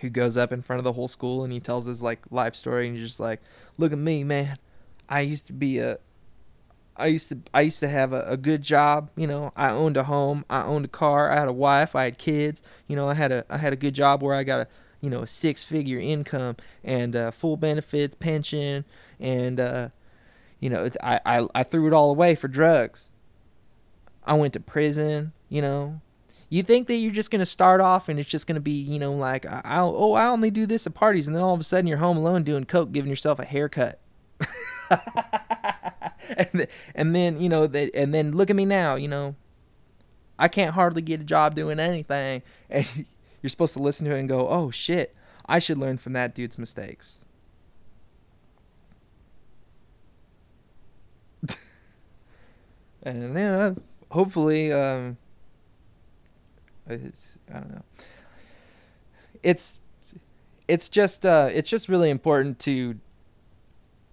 who goes up in front of the whole school and he tells his like life story and you're just like, look at me, man. I used to be a I used to I used to have a, a, good job, you know. I owned a home, I owned a car, I had a wife, I had kids, you know. I had a I had a good job where I got a you know a six figure income and uh, full benefits, pension, and uh, you know I, I I threw it all away for drugs. I went to prison, you know. You think that you're just gonna start off and it's just gonna be you know like I oh I only do this at parties and then all of a sudden you're home alone doing coke, giving yourself a haircut. and, and then you know that and then look at me now you know. I can't hardly get a job doing anything and you're supposed to listen to it and go oh shit. I should learn from that dude's mistakes. And yeah hopefully um i don't know. It's it's just uh it's just really important to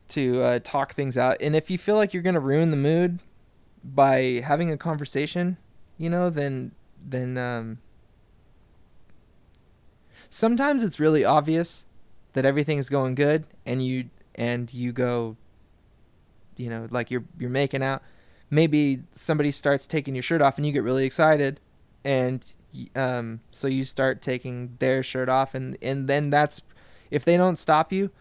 to uh, talk things out. And if you feel like you're gonna ruin the mood by having a conversation, you know, then then um, sometimes it's really obvious that everything's going good, and you and you go, you know, like you're you're making out. Maybe somebody starts taking your shirt off, and you get really excited, and um, so you start taking their shirt off, and and then that's if they don't stop you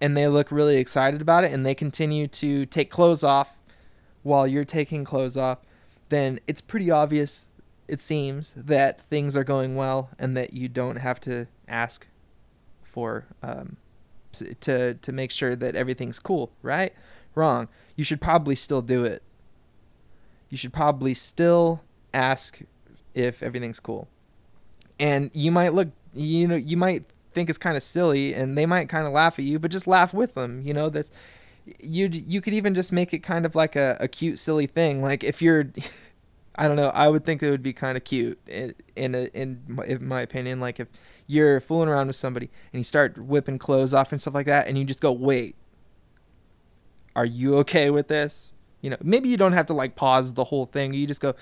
and they look really excited about it and they continue to take clothes off while you're taking clothes off, then it's pretty obvious, it seems, that things are going well and that you don't have to ask for um, to to make sure that everything's cool, right? Wrong. You should probably still do it. You should probably still ask if everything's cool. And you might look you know you might think is kind of silly and they might kind of laugh at you but just laugh with them you know? That's you you could even just make it kind of like a, a cute silly thing. Like if you're i don't know i would think it would be kind of cute in in, a, in, my, in my opinion. Like if you're fooling around with somebody and you start whipping clothes off and stuff like that and you just go wait are you okay with this? You know maybe you don't have to like pause the whole thing. You just go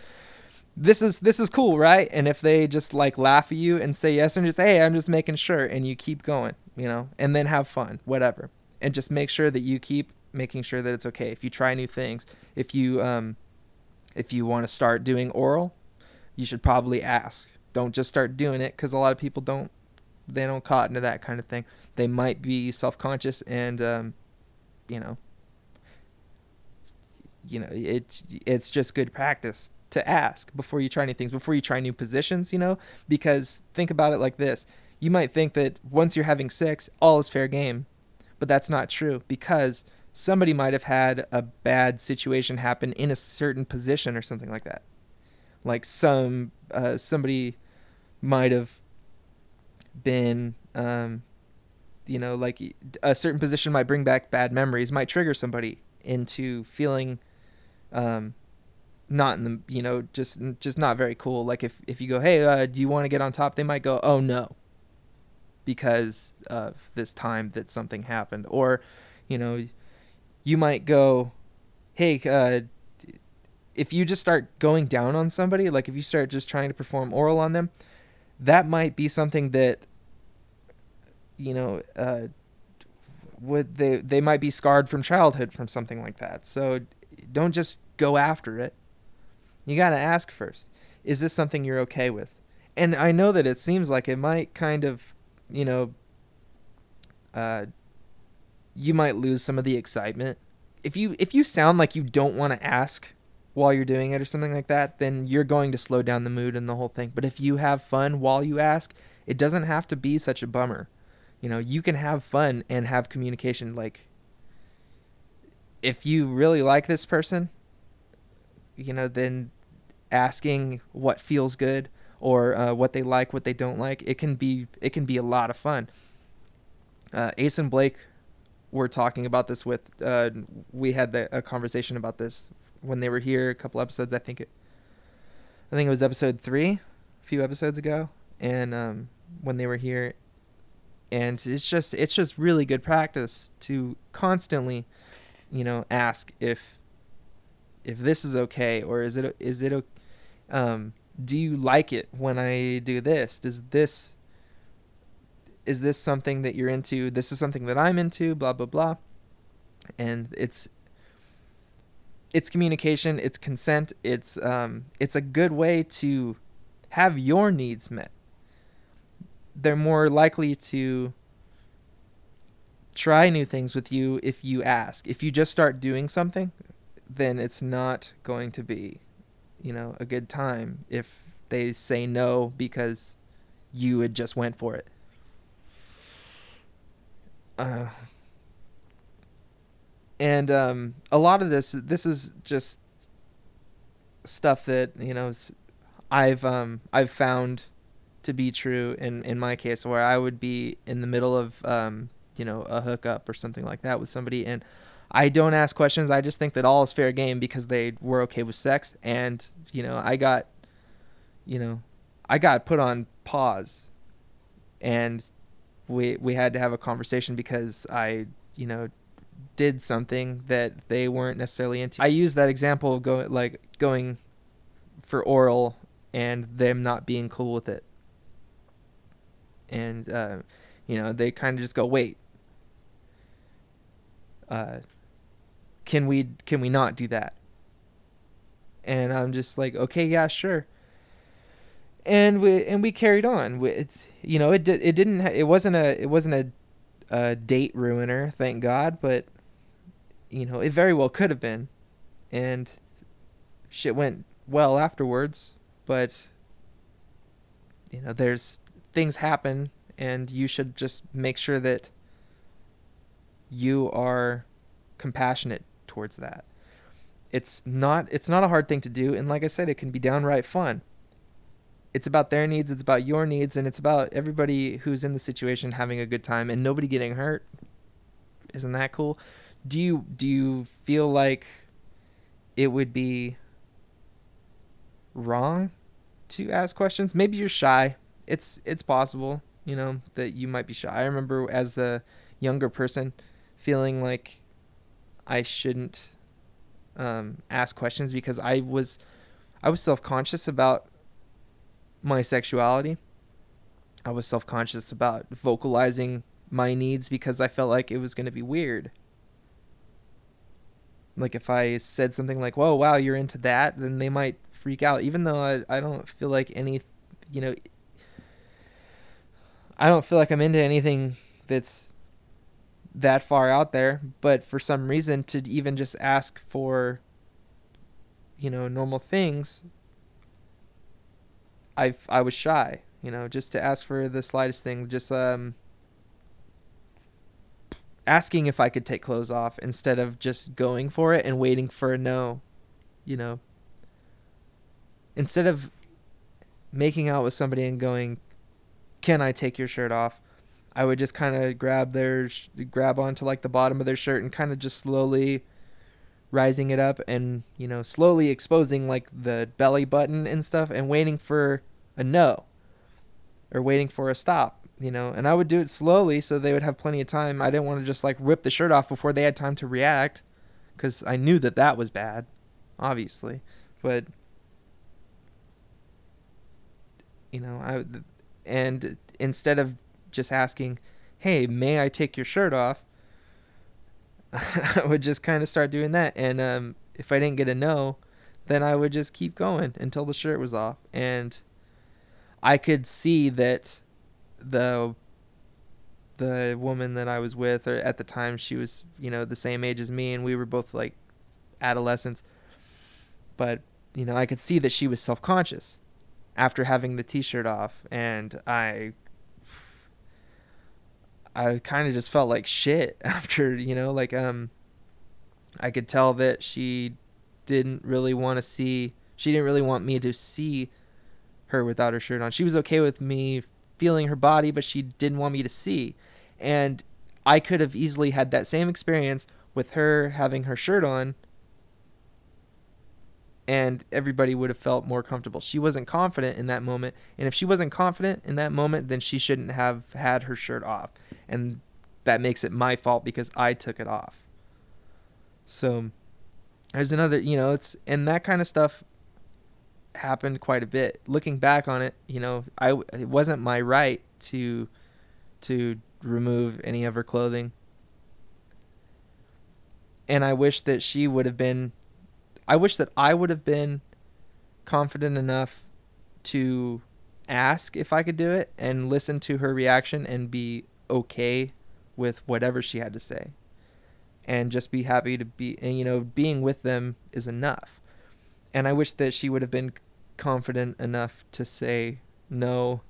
this is this is cool, right? And if they just like laugh at you and say yes and just hey, I'm just making sure, and you keep going, you know, and then have fun, whatever, and just make sure that you keep making sure that it's okay. If you try new things, if you um, if you want to start doing oral, you should probably ask. Don't just start doing it because a lot of people don't they don't caught into that kind of thing. They might be self conscious and um, you know you know it's it's just good practice to ask before you try new things, before you try new positions, you know? Because think about it like this you might think that once you're having sex, all is fair game. But that's not true because somebody might have had a bad situation happen in a certain position or something like that. Like some uh, somebody might have been, um, you know, like a certain position might bring back bad memories, might trigger somebody into feeling um, not in the you know just just not very cool like if if you go hey uh, do you want to get on top they might go oh no because of this time that something happened or you know you might go hey uh, if you just start going down on somebody like if you start just trying to perform oral on them that might be something that you know uh, would they they might be scarred from childhood from something like that. So don't just go after it. You got to ask first. Is this something you're okay with? And I know that it seems like it might kind of, you know, uh you might lose some of the excitement. If you if you sound like you don't want to ask while you're doing it or something like that, then you're going to slow down the mood and the whole thing. But if you have fun while you ask, it doesn't have to be such a bummer. You know, you can have fun and have communication like if you really like this person, you know, then asking what feels good or uh, what they like, what they don't like, it can be it can be a lot of fun. Uh, Ace and Blake were talking about this with. Uh, we had the, a conversation about this when they were here a couple episodes. I think it. I think it was episode three, a few episodes ago, and um, when they were here, and it's just it's just really good practice to constantly, you know, ask if if this is okay or is it is it um do you like it when I do this? Does this is this something that you're into? This is something that I'm into, blah blah blah. And it's it's communication, it's consent, it's um it's a good way to have your needs met. They're more likely to try new things with you if you ask. If you just start doing something, then it's not going to be, you know, a good time if they say no because you had just went for it. Uh, and um, a lot of this, this is just stuff that you know I've um, I've found to be true in in my case, where I would be in the middle of um, you know a hookup or something like that with somebody, and I don't ask questions. I just think that all is fair game because they were okay with sex, and you know I got, you know, I got put on pause, and we we had to have a conversation because I you know did something that they weren't necessarily into. I use that example of going like going for oral and them not being cool with it, and uh, you know they kind of just go wait. Uh, can we can we not do that? And I'm just like, okay, yeah, sure. And we and we carried on. It's you know it did it didn't it wasn't a it wasn't a, a date ruiner, thank God, but you know it very well could have been, and shit went well afterwards. But you know there's things happen, and you should just make sure that you are compassionate towards that. It's not it's not a hard thing to do and like I said it can be downright fun. It's about their needs, it's about your needs and it's about everybody who's in the situation having a good time and nobody getting hurt. Isn't that cool? Do you do you feel like it would be wrong to ask questions? Maybe you're shy. It's it's possible, you know, that you might be shy. I remember as a younger person feeling like I shouldn't um, ask questions because I was I was self conscious about my sexuality. I was self conscious about vocalizing my needs because I felt like it was going to be weird. Like if I said something like, "Whoa, wow, you're into that," then they might freak out. Even though I I don't feel like any, you know, I don't feel like I'm into anything that's that far out there, but for some reason to even just ask for you know normal things I I was shy, you know, just to ask for the slightest thing, just um asking if I could take clothes off instead of just going for it and waiting for a no, you know. Instead of making out with somebody and going, "Can I take your shirt off?" I would just kind of grab their grab onto like the bottom of their shirt and kind of just slowly rising it up and you know slowly exposing like the belly button and stuff and waiting for a no or waiting for a stop you know? And I would do it slowly so they would have plenty of time. I didn't want to just like rip the shirt off before they had time to react cuz I knew that that was bad obviously. But you know I and instead of just asking, "Hey, may I take your shirt off?" I would just kind of start doing that. And um, if I didn't get a no, then I would just keep going until the shirt was off. And I could see that the the woman that I was with, or at the time she was, you know, the same age as me, and we were both like adolescents. But you know, I could see that she was self conscious after having the T-shirt off, and I I kind of just felt like shit after, you know, like um I could tell that she didn't really want to see she didn't really want me to see her without her shirt on. She was okay with me feeling her body, but she didn't want me to see. And I could have easily had that same experience with her having her shirt on and everybody would have felt more comfortable. She wasn't confident in that moment, and if she wasn't confident in that moment, then she shouldn't have had her shirt off. And that makes it my fault because I took it off. So there's another, you know, it's and that kind of stuff happened quite a bit. Looking back on it, you know, I it wasn't my right to to remove any of her clothing. And I wish that she would have been I wish that I would have been confident enough to ask if I could do it and listen to her reaction and be okay with whatever she had to say. And just be happy to be and you know, being with them is enough. And I wish that she would have been confident enough to say no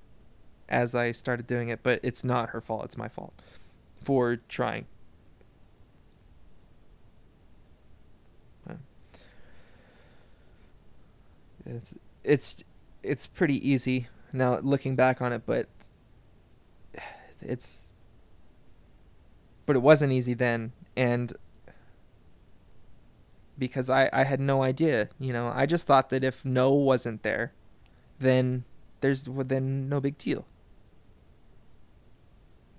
as I started doing it, but it's not her fault, it's my fault for trying. It's it's it's pretty easy now looking back on it, but it's but it wasn't easy then and because I, I had no idea, you know. I just thought that if no wasn't there, then there's well, then no big deal.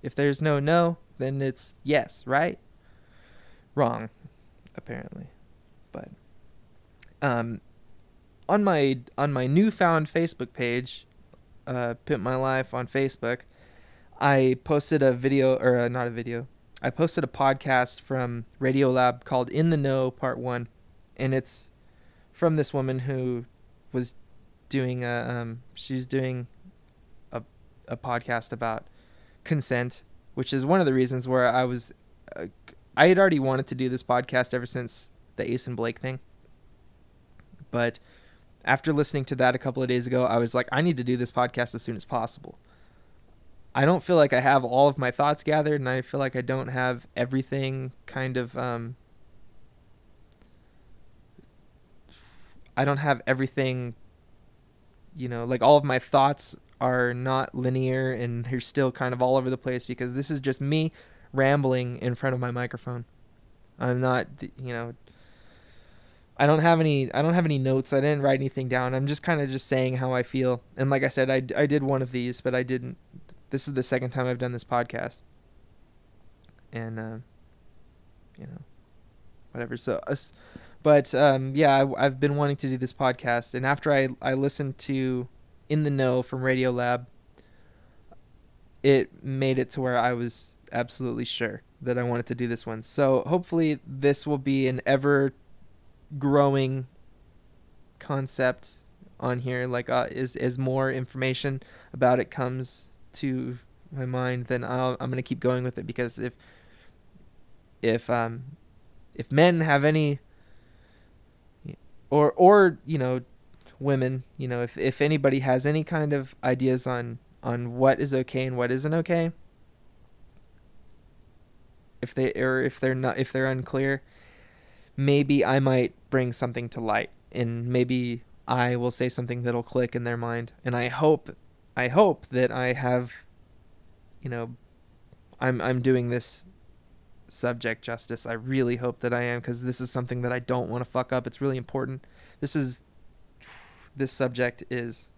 If there's no no, then it's yes, right? Wrong, apparently. But um on my on my newfound Facebook page, uh, Pimp My Life on Facebook, I posted a video or uh, not a video. I posted a podcast from Radiolab called "In the No" Part One, and it's from this woman who was doing a um, she's doing a a podcast about consent, which is one of the reasons where I was uh, I had already wanted to do this podcast ever since the Ace and Blake thing, but after listening to that a couple of days ago, I was like, I need to do this podcast as soon as possible. I don't feel like I have all of my thoughts gathered, and I feel like I don't have everything kind of. Um, I don't have everything. You know, like all of my thoughts are not linear, and they're still kind of all over the place because this is just me rambling in front of my microphone. I'm not, you know, I don't have any I don't have any notes. I didn't write anything down. I'm just kind of just saying how I feel. And like I said, I, I did one of these, but I didn't this is the second time I've done this podcast. And uh, you know, whatever. So uh, but um, yeah, I, I've been wanting to do this podcast and after I I listened to In the No from Radiolab it made it to where I was absolutely sure that I wanted to do this one. So hopefully this will be an ever growing concept on here like uh, is as more information about it comes to my mind then i am gonna keep going with it because if if um if men have any or or you know women you know if if anybody has any kind of ideas on on what is okay and what isn't okay if they or if they're not if they're unclear maybe I might bring something to light and maybe I will say something that'll click in their mind. And I hope I hope that I have you know I'm I'm doing this subject justice. I really hope that I am cuz this is something that I don't want to fuck up. It's really important. This is this subject is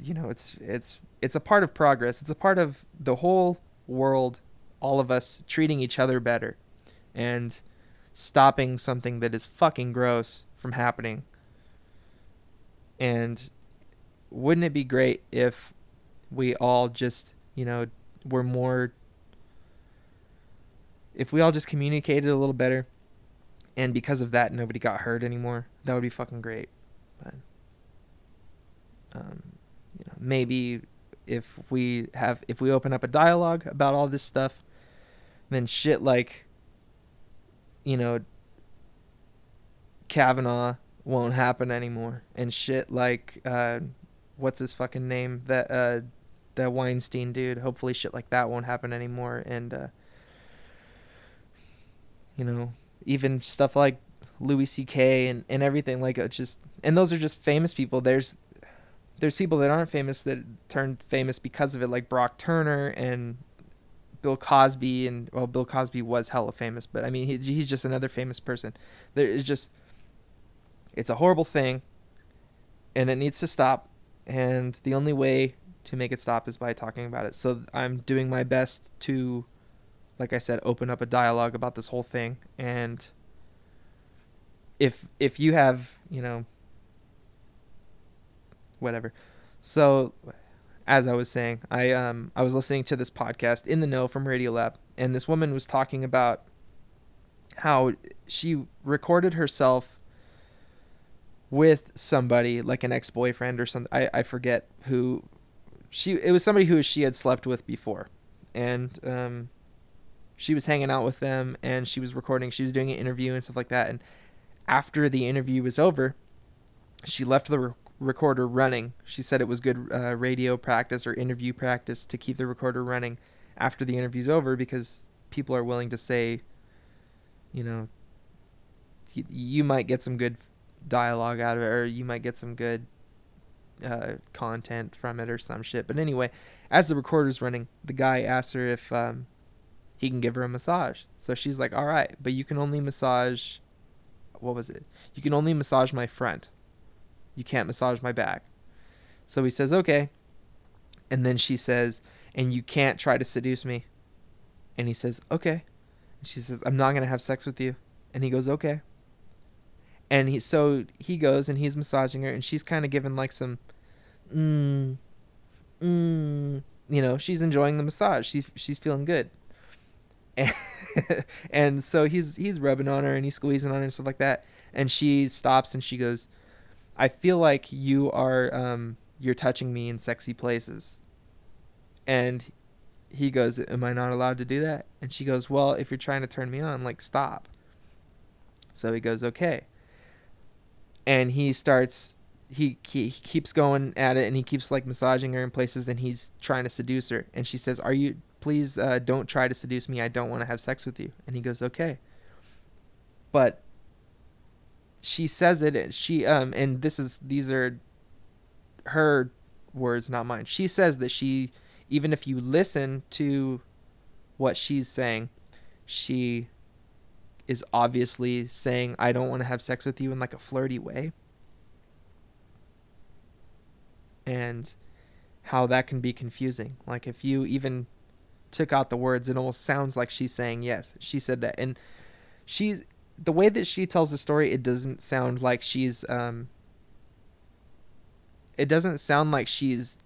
you know, it's it's it's a part of progress. It's a part of the whole world, all of us treating each other better and stopping something that is fucking gross from happening. And wouldn't it be great if we all just, you know, were more if we all just communicated a little better, and because of that nobody got hurt anymore, that would be fucking great. But um, you know, maybe if we have if we open up a dialogue about all this stuff, then shit like you know Kavanaugh won't happen anymore, and shit like uh, what's his fucking name that uh, that Weinstein dude. Hopefully, shit like that won't happen anymore, and uh, you know even stuff like Louis C.K. and and everything like it just and those are just famous people. There's there's people that aren't famous that turned famous because of it, like Brock Turner and Bill Cosby, and well, Bill Cosby was hella famous, but I mean, he, he's just another famous person. There is just, it's a horrible thing, and it needs to stop. And the only way to make it stop is by talking about it. So I'm doing my best to, like I said, open up a dialogue about this whole thing. And if if you have, you know, whatever. So, as I was saying, I um I was listening to this podcast in the no from Radiolab, and this woman was talking about how she recorded herself with somebody like an ex-boyfriend or something. I I forget who she it was somebody who she had slept with before, and um she was hanging out with them and she was recording. She was doing an interview and stuff like that, and after the interview was over, she left the recorder running. She said it was good uh, radio practice or interview practice to keep the recorder running after the interview's over because people are willing to say, you know, you, you might get some good dialogue out of it or you might get some good uh, content from it or some shit. But anyway, as the recorder's running, the guy asks her if um, he can give her a massage. So she's like, all right, but you can only massage, what was it? You can only massage my front. You can't massage my back. So he says, Okay. And then she says, And you can't try to seduce me. And he says, Okay. And she says, I'm not to have sex with you. And he goes, Okay. And he so he goes and he's massaging her and she's kind of giving like some mm mm you know, she's enjoying the massage. She's she's feeling good. And, and so he's he's rubbing on her and he's squeezing on her and stuff like that. And she stops and she goes, I feel like you are um, you're touching me in sexy places. And he goes, Am I not allowed to do that? And she goes, Well, if you're trying to turn me on, like stop. So he goes, Okay. And he starts he, he, he keeps going at it and he keeps like massaging her in places and he's trying to seduce her. And she says are you please uh, don't try to seduce me. I don't want to have sex with you. And he goes okay. But she says it she um and this is these are her words not mine. She says that she even if you listen to what she's saying she is obviously saying i don't want to have sex with you in like a flirty way and how that can be confusing like if you even took out the words it almost sounds like she's saying yes she said that and she's the way that she tells the story, it doesn't sound like she's um it doesn't sound like she's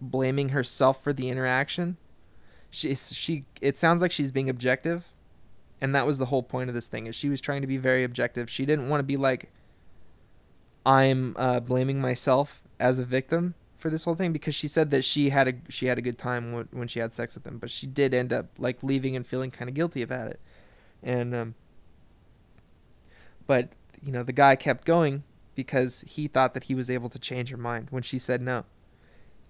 blaming herself for the interaction. She she it sounds like she's being objective. And that was the whole point of this thing. Is she was trying to be very objective. She didn't want to be like I'm uh, blaming myself as a victim for this whole thing because she said that she had a she had a good time w- when she had sex with him, but she did end up like leaving and feeling kind of guilty about it. And um but, you know, the guy kept going because he thought that he was able to change her mind when she said no.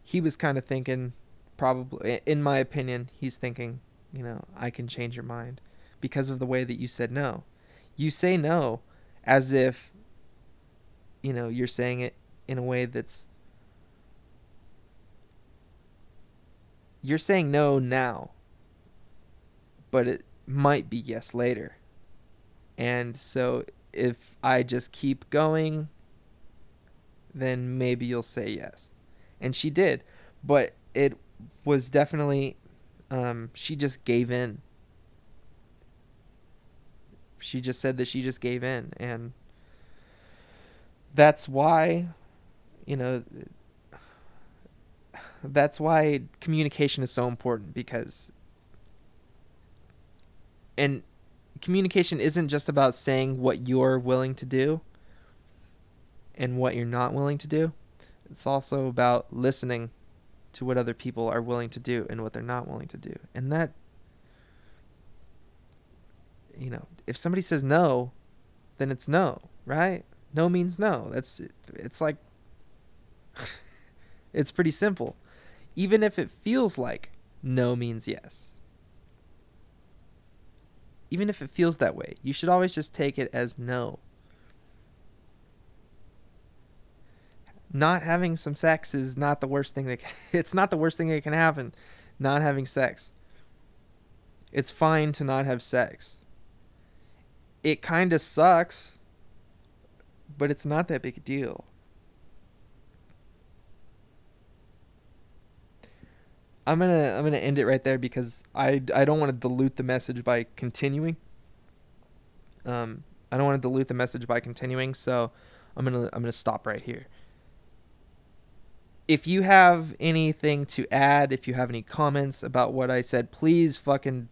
He was kind of thinking, probably, in my opinion, he's thinking, you know, I can change your mind because of the way that you said no. You say no as if, you know, you're saying it in a way that's. You're saying no now, but it might be yes later. And so if I just keep going, then maybe you'll say yes. And she did. But it was definitely, um, she just gave in. She just said that she just gave in. And that's why, you know, that's why communication is so important because and communication isn't just about saying what you're willing to do and what you're not willing to do. It's also about listening to what other people are willing to do and what they're not willing to do. And that you know, if somebody says no, then it's no, right? No means no. That's it's like it's pretty simple. Even if it feels like no means yes. Even if it feels that way, you should always just take it as no. Not having some sex is not the worst thing that can, it's not the worst thing that can happen. Not having sex. It's fine to not have sex. It kind of sucks, but it's not that big a deal. I'm gonna I'm gonna end it right there because I, I don't want to dilute the message by continuing. Um, I don't want to dilute the message by continuing, so I'm gonna I'm gonna stop right here. If you have anything to add, if you have any comments about what I said, please fucking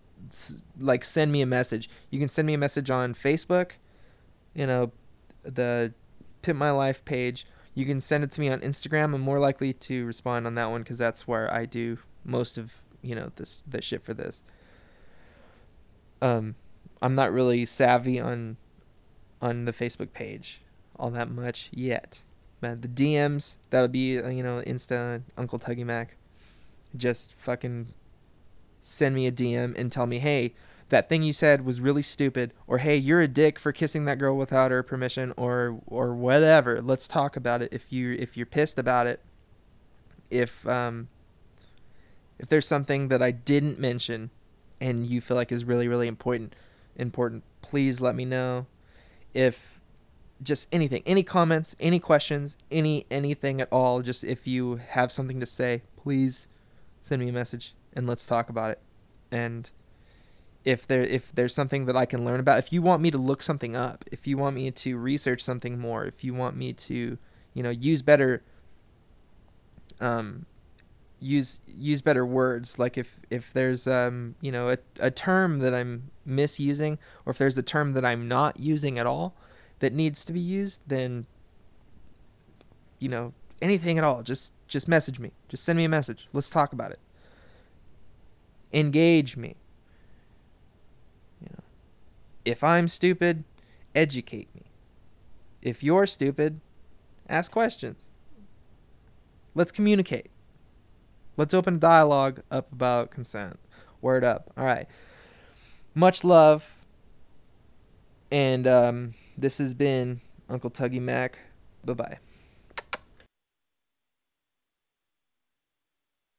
like send me a message. You can send me a message on Facebook, you know, the Pimp My Life page. You can send it to me on Instagram. I'm more likely to respond on that one because that's where I do most of you know this the shit for this. Um, I'm not really savvy on on the Facebook page all that much yet. Man, the DMs that'll be uh, you know Insta Uncle Tuggy Mac. Just fucking send me a DM and tell me, hey, that thing you said was really stupid, or hey, you're a dick for kissing that girl without her permission, or or whatever. Let's talk about it. If you if you're pissed about it, if um if there's something that I didn't mention and you feel like is really really important important please let me know if just anything any comments any questions any anything at all just if you have something to say please send me a message and let's talk about it. And if there if there's something that I can learn about if you want me to look something up if you want me to research something more if you want me to you know use better um use use better words like if if there's um you know a, a term that i'm misusing or if there's a term that i'm not using at all that needs to be used then you know anything at all just just message me. Just send me a message. Let's talk about it engage me you know if i'm stupid educate me if you're stupid ask questions let's communicate Let's open a dialogue up about consent. Word up. All right. Much love. And um, this has been Uncle Tuggy Mac. Bye bye.